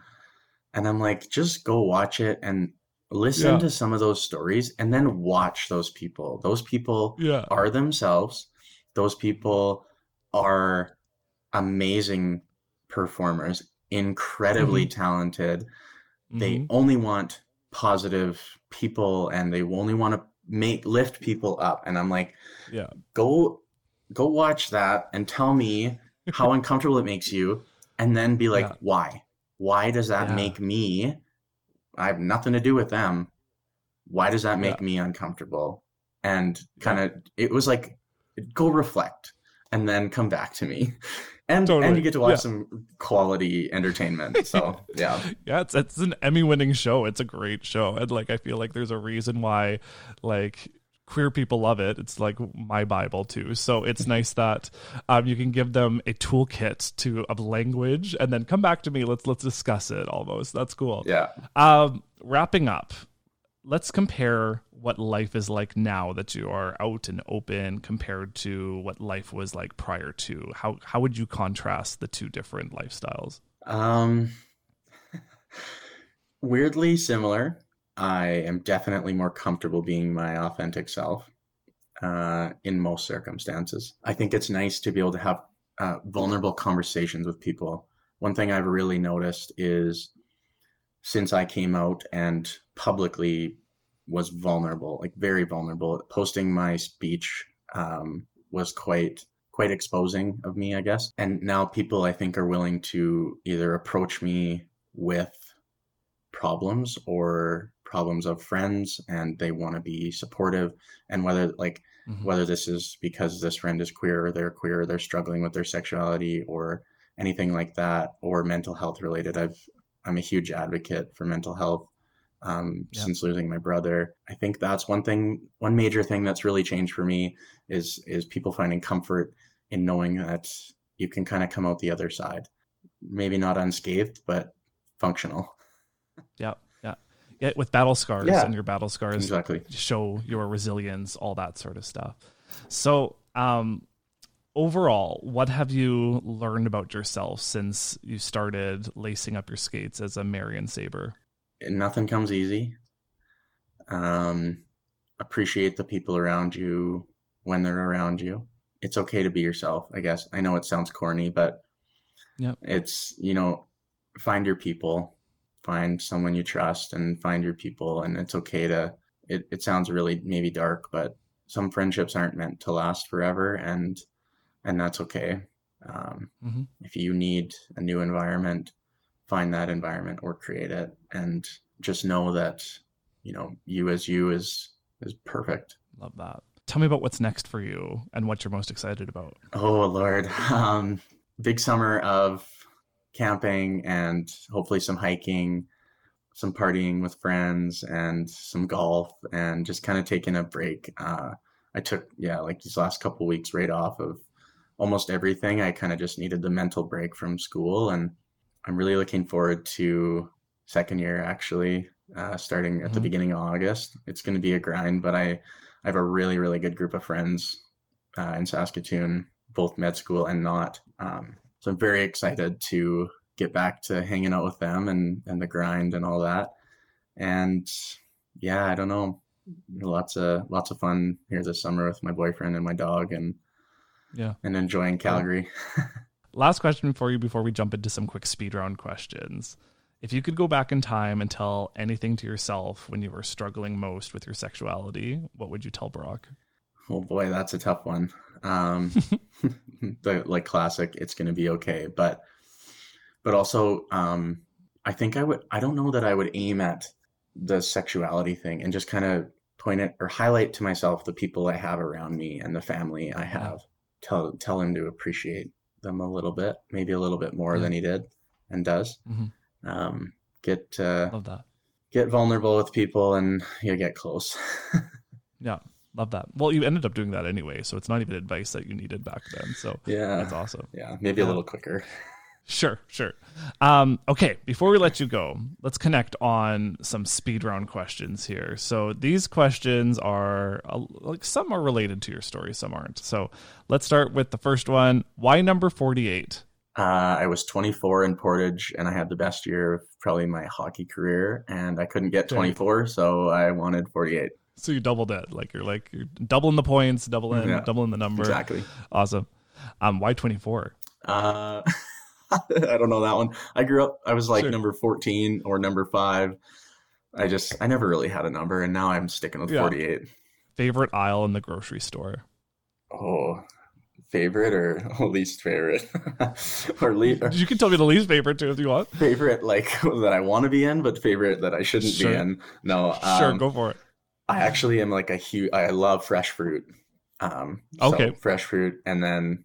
and i'm like just go watch it and listen Yeah. to some of those stories and then watch those people. Those people yeah, are themselves. Those people are amazing performers incredibly talented. They Mhm. only want positive people and they only want to make lift people up and i'm like Yeah. go go watch that and tell me how <laughs> uncomfortable it makes you and then be like Yeah. why why does that Yeah. make me i have nothing to do with them why does that Yeah. make me uncomfortable and kind of it was like go reflect and then come back to me <laughs> and Totally. and you get to watch Yeah. some quality entertainment. So <laughs> yeah, Yeah, it's it's an Emmy-winning show. It's a great show, and like I feel like there's a reason why like queer people love it. It's like my Bible too. So it's <laughs> nice that um, you can give them a toolkit to of language, and then come back to me. Let's let's discuss it. Almost that's cool. yeah. Um, wrapping up, let's compare what life is like now that you are out and open compared to what life was like prior to. How how would you contrast the two different lifestyles? Um, <laughs> weirdly similar. I am definitely more comfortable being my authentic self uh, in most circumstances. I think it's nice to be able to have uh, vulnerable conversations with people. One thing I've really noticed is since I came out and publicly was vulnerable, like very vulnerable, posting my speech um, was quite quite exposing of me, I guess. And now people I think are willing to either approach me with problems or problems of friends and they want to be supportive and whether like Mhm. whether this is because this friend is queer or they're queer or they're struggling with their sexuality or anything like that or mental health related i've i'm a huge advocate for mental health um, Yeah. since losing my brother i think that's one thing one major thing that's really changed for me is is people finding comfort in knowing that you can kind of come out the other side maybe not unscathed but functional <laughs> Yeah, yeah, yeah. With battle scars Yeah. and your battle scars exactly show your resilience, all that sort of stuff. So, um, overall, what have you learned about yourself since you started lacing up your skates as a Marian Saber? Nothing comes easy. Um, appreciate the people around you when they're around you. It's okay to be yourself, I guess. I know it sounds corny, but Yep. it's, you know, find your people, find someone you trust and find your people. And it's okay to, it, it sounds really maybe dark, but some friendships aren't meant to last forever. And, and that's okay. Um, Mhm. If you need a new environment, find that environment or create it and just know that you know you as you is is perfect Love that. Tell me about what's next for you and what you're most excited about. oh lord <laughs> um big summer of camping and hopefully some hiking some partying with friends and some golf and just kind of taking a break uh i took yeah like these last couple weeks right off of almost everything i kind of just needed the mental break from school and i'm really looking forward to second year actually uh, starting at the Mhm. beginning of august. It's going to be a grind but i i have a really really good group of friends uh, in saskatoon both med school and not um, so i'm very excited to get back to hanging out with them and and the grind and all that. And yeah i don't know. Lots of lots of fun here this summer with my boyfriend and my dog and Yeah. and enjoying calgary <laughs> Last question for you before we jump into some quick speed round questions. If you could go back in time and tell anything to yourself when you were struggling most with your sexuality, what would you tell Brock? Oh boy, that's a tough one. Um, <laughs> <laughs> the like classic, it's going to be okay, but but also, um, I think I would. I don't know that I would aim at the sexuality thing and just kind of point it or highlight to myself the people I have around me and the family I have. Tell tell him to appreciate them a little bit, maybe a little bit more Yeah. than he did and does. Mhm. Um, get uh, Love that. get vulnerable with people and you get close. <laughs> Yeah. Love that. Well, you ended up doing that anyway, so it's not even advice that you needed back then. So yeah, that's awesome. yeah, maybe a little quicker. Sure, sure. Um, okay, before we let you go, let's connect on some speed round questions here. So these questions are uh, like some are related to your story, some aren't. So let's start with the first one. Why number forty-eight? Uh, I was 24 in Portage, and I had the best year of probably my hockey career, and I couldn't get 24, so I wanted 48. So you doubled it, like you're like you're doubling the points, doubling Yeah, doubling the number. Exactly. Awesome. Um, why twenty-four? Uh, <laughs> <laughs> I don't know that one. I grew up. I was like Sure. number 14 or number five. I just I never really had a number, and now I'm sticking with Yeah. 48. Favorite aisle in the grocery store? Oh, favorite or <laughs> least favorite, <laughs> or le- You can tell me the least favorite too if you want. favorite like that I want to be in, but favorite that I shouldn't Sure. be in. No, sure, um, go for it. I actually am like a huge. I love fresh fruit. Um, so Okay. fresh fruit, and then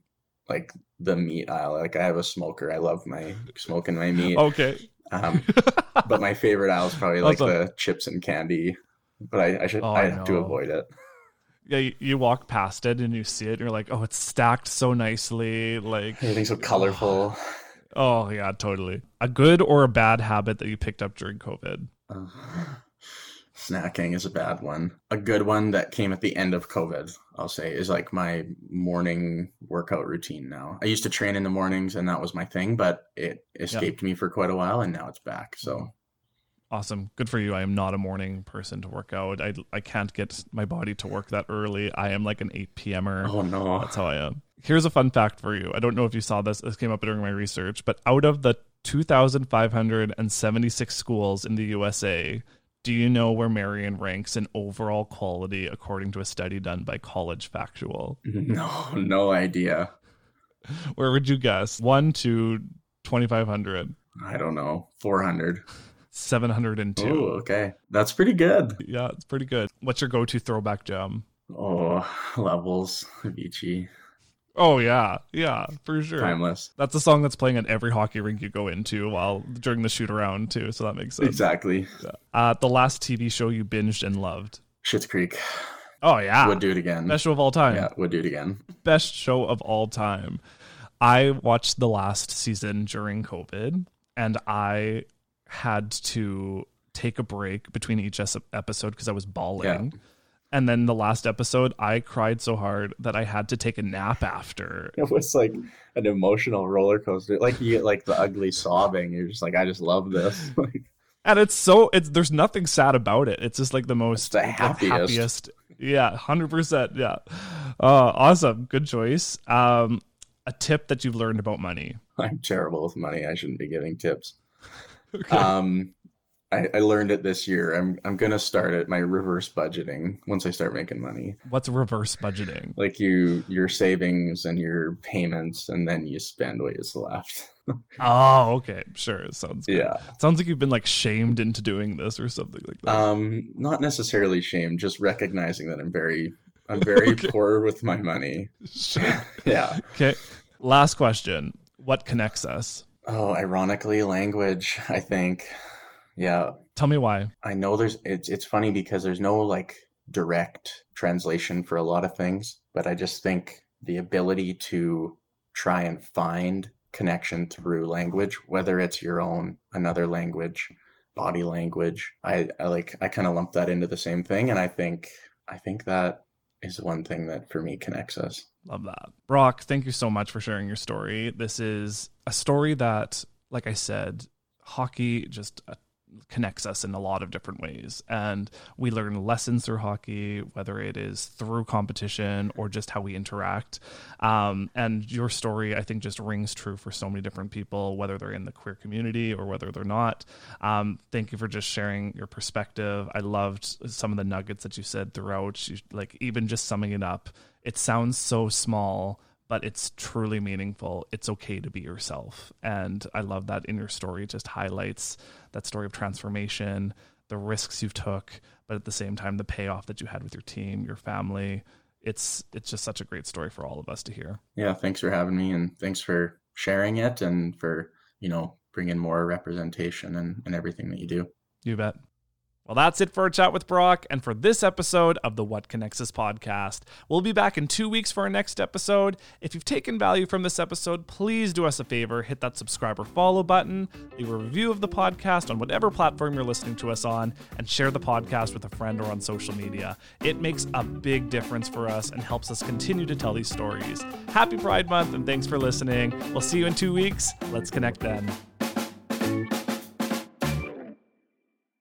like the meat aisle. Like I have a smoker. I love my smoking my meat. Okay. Um, <laughs> but my favorite aisle is probably like That's a- the chips and candy. But I, I should Oh, I have to avoid it. Yeah, you, you walk past it and you see it, and you're like, oh, it's stacked so nicely. Like, Everything's so colorful. <sighs> oh yeah, totally. A good or a bad habit that you picked up during COVID? Uh, <sighs> snacking is a bad one. A good one that came at the end of COVID, I'll say, is like my morning workout routine now. I used to train in the mornings and that was my thing, but it escaped me for quite a while and now it's back. So mm-hmm. Awesome. Good for you. I am not a morning person to work out. I, I can't get my body to work that early. I am like an 8 p.m.er. oh no. That's how I am. Here's a fun fact for you. I don't know if you saw this. This came up during my research, but out of the 2,576 schools in the USA, do you know where Marian ranks in overall quality according to a study done by College Factual? <laughs> No, no idea. Where would you guess? 1 to 2,500. I don't know. 400. 702. Oh, okay. That's pretty good. Yeah, it's pretty good. What's your go to throwback jam? Oh, <laughs> levels. Avicii. Oh, yeah. Yeah, for sure. Timeless. That's a song that's playing at every hockey rink you go into while during the shoot around, too. So that makes sense. Exactly. Uh, the last TV show you binged and loved. Schitt's Creek. Oh yeah, Would do it again. best show of all time. Yeah, would do it again. Best show of all time. I watched the last season during COVID, and I had to take a break between each episode because I was bawling. And then the last episode, I cried so hard that I had to take a nap after. <laughs> It was like an emotional roller coaster. Like you get like the ugly sobbing. You're just like, I just love this. <laughs> Like, And it's so it's there's nothing sad about it. It's just like the most the the happiest. Yeah, hundred percent. Yeah, uh, awesome. Good choice. Um, a tip that you've learned about money. I'm terrible with money. I shouldn't be giving tips. <laughs> Okay. Um, I, I learned it this year. I'm I'm gonna start at my reverse budgeting once I start making money. What's reverse budgeting? Like you, your savings and your payments, and then you spend what is left. <laughs> Oh, okay, sure. Sounds good. yeah. Sounds like you've been like shamed into doing this or something like that. Um, not necessarily shamed, just recognizing that I'm very, I'm <laughs> very Okay. poor with my money. Sure. <laughs> Yeah. Okay. Last question. What connects us? Oh, ironically, language. I think. Yeah, Tell me why. I know there's. It's it's funny because there's no like direct translation for a lot of things, but I just think the ability to try and find connection through language, whether it's your own, another language, body language. I, I like I kind of lump that into the same thing, and I think I think that is one thing that for me connects us. Love that. Brock, thank you so much for sharing your story. This is a story that, like I said, hockey just uh, connects us in a lot of different ways. And we learn lessons through hockey, whether it is through competition or just how we interact. Um, and your story, I think, just rings true for so many different people, whether they're in the queer community or whether they're not. Um, thank you for just sharing your perspective. I loved some of the nuggets that you said throughout, you, like even just summing it up it sounds so small but it's truly meaningful it's okay to be yourself and i love that in your story it just highlights that story of transformation the risks you've took but at the same time the payoff that you had with your team your family it's it's just such a great story for all of us to hear Yeah, thanks for having me, and thanks for sharing it, and for you know bringing more representation and, and everything that you do. You bet. Well, that's it for our chat with Brock and for this episode of the What Connects Us podcast. We'll be back in two weeks for our next episode. If you've taken value from this episode, please do us a favor hit that subscribe or follow button, leave a review of the podcast on whatever platform you're listening to us on, and share the podcast with a friend or on social media. It makes a big difference for us and helps us continue to tell these stories. Happy Pride Month and thanks for listening. We'll see you in two weeks. Let's connect then.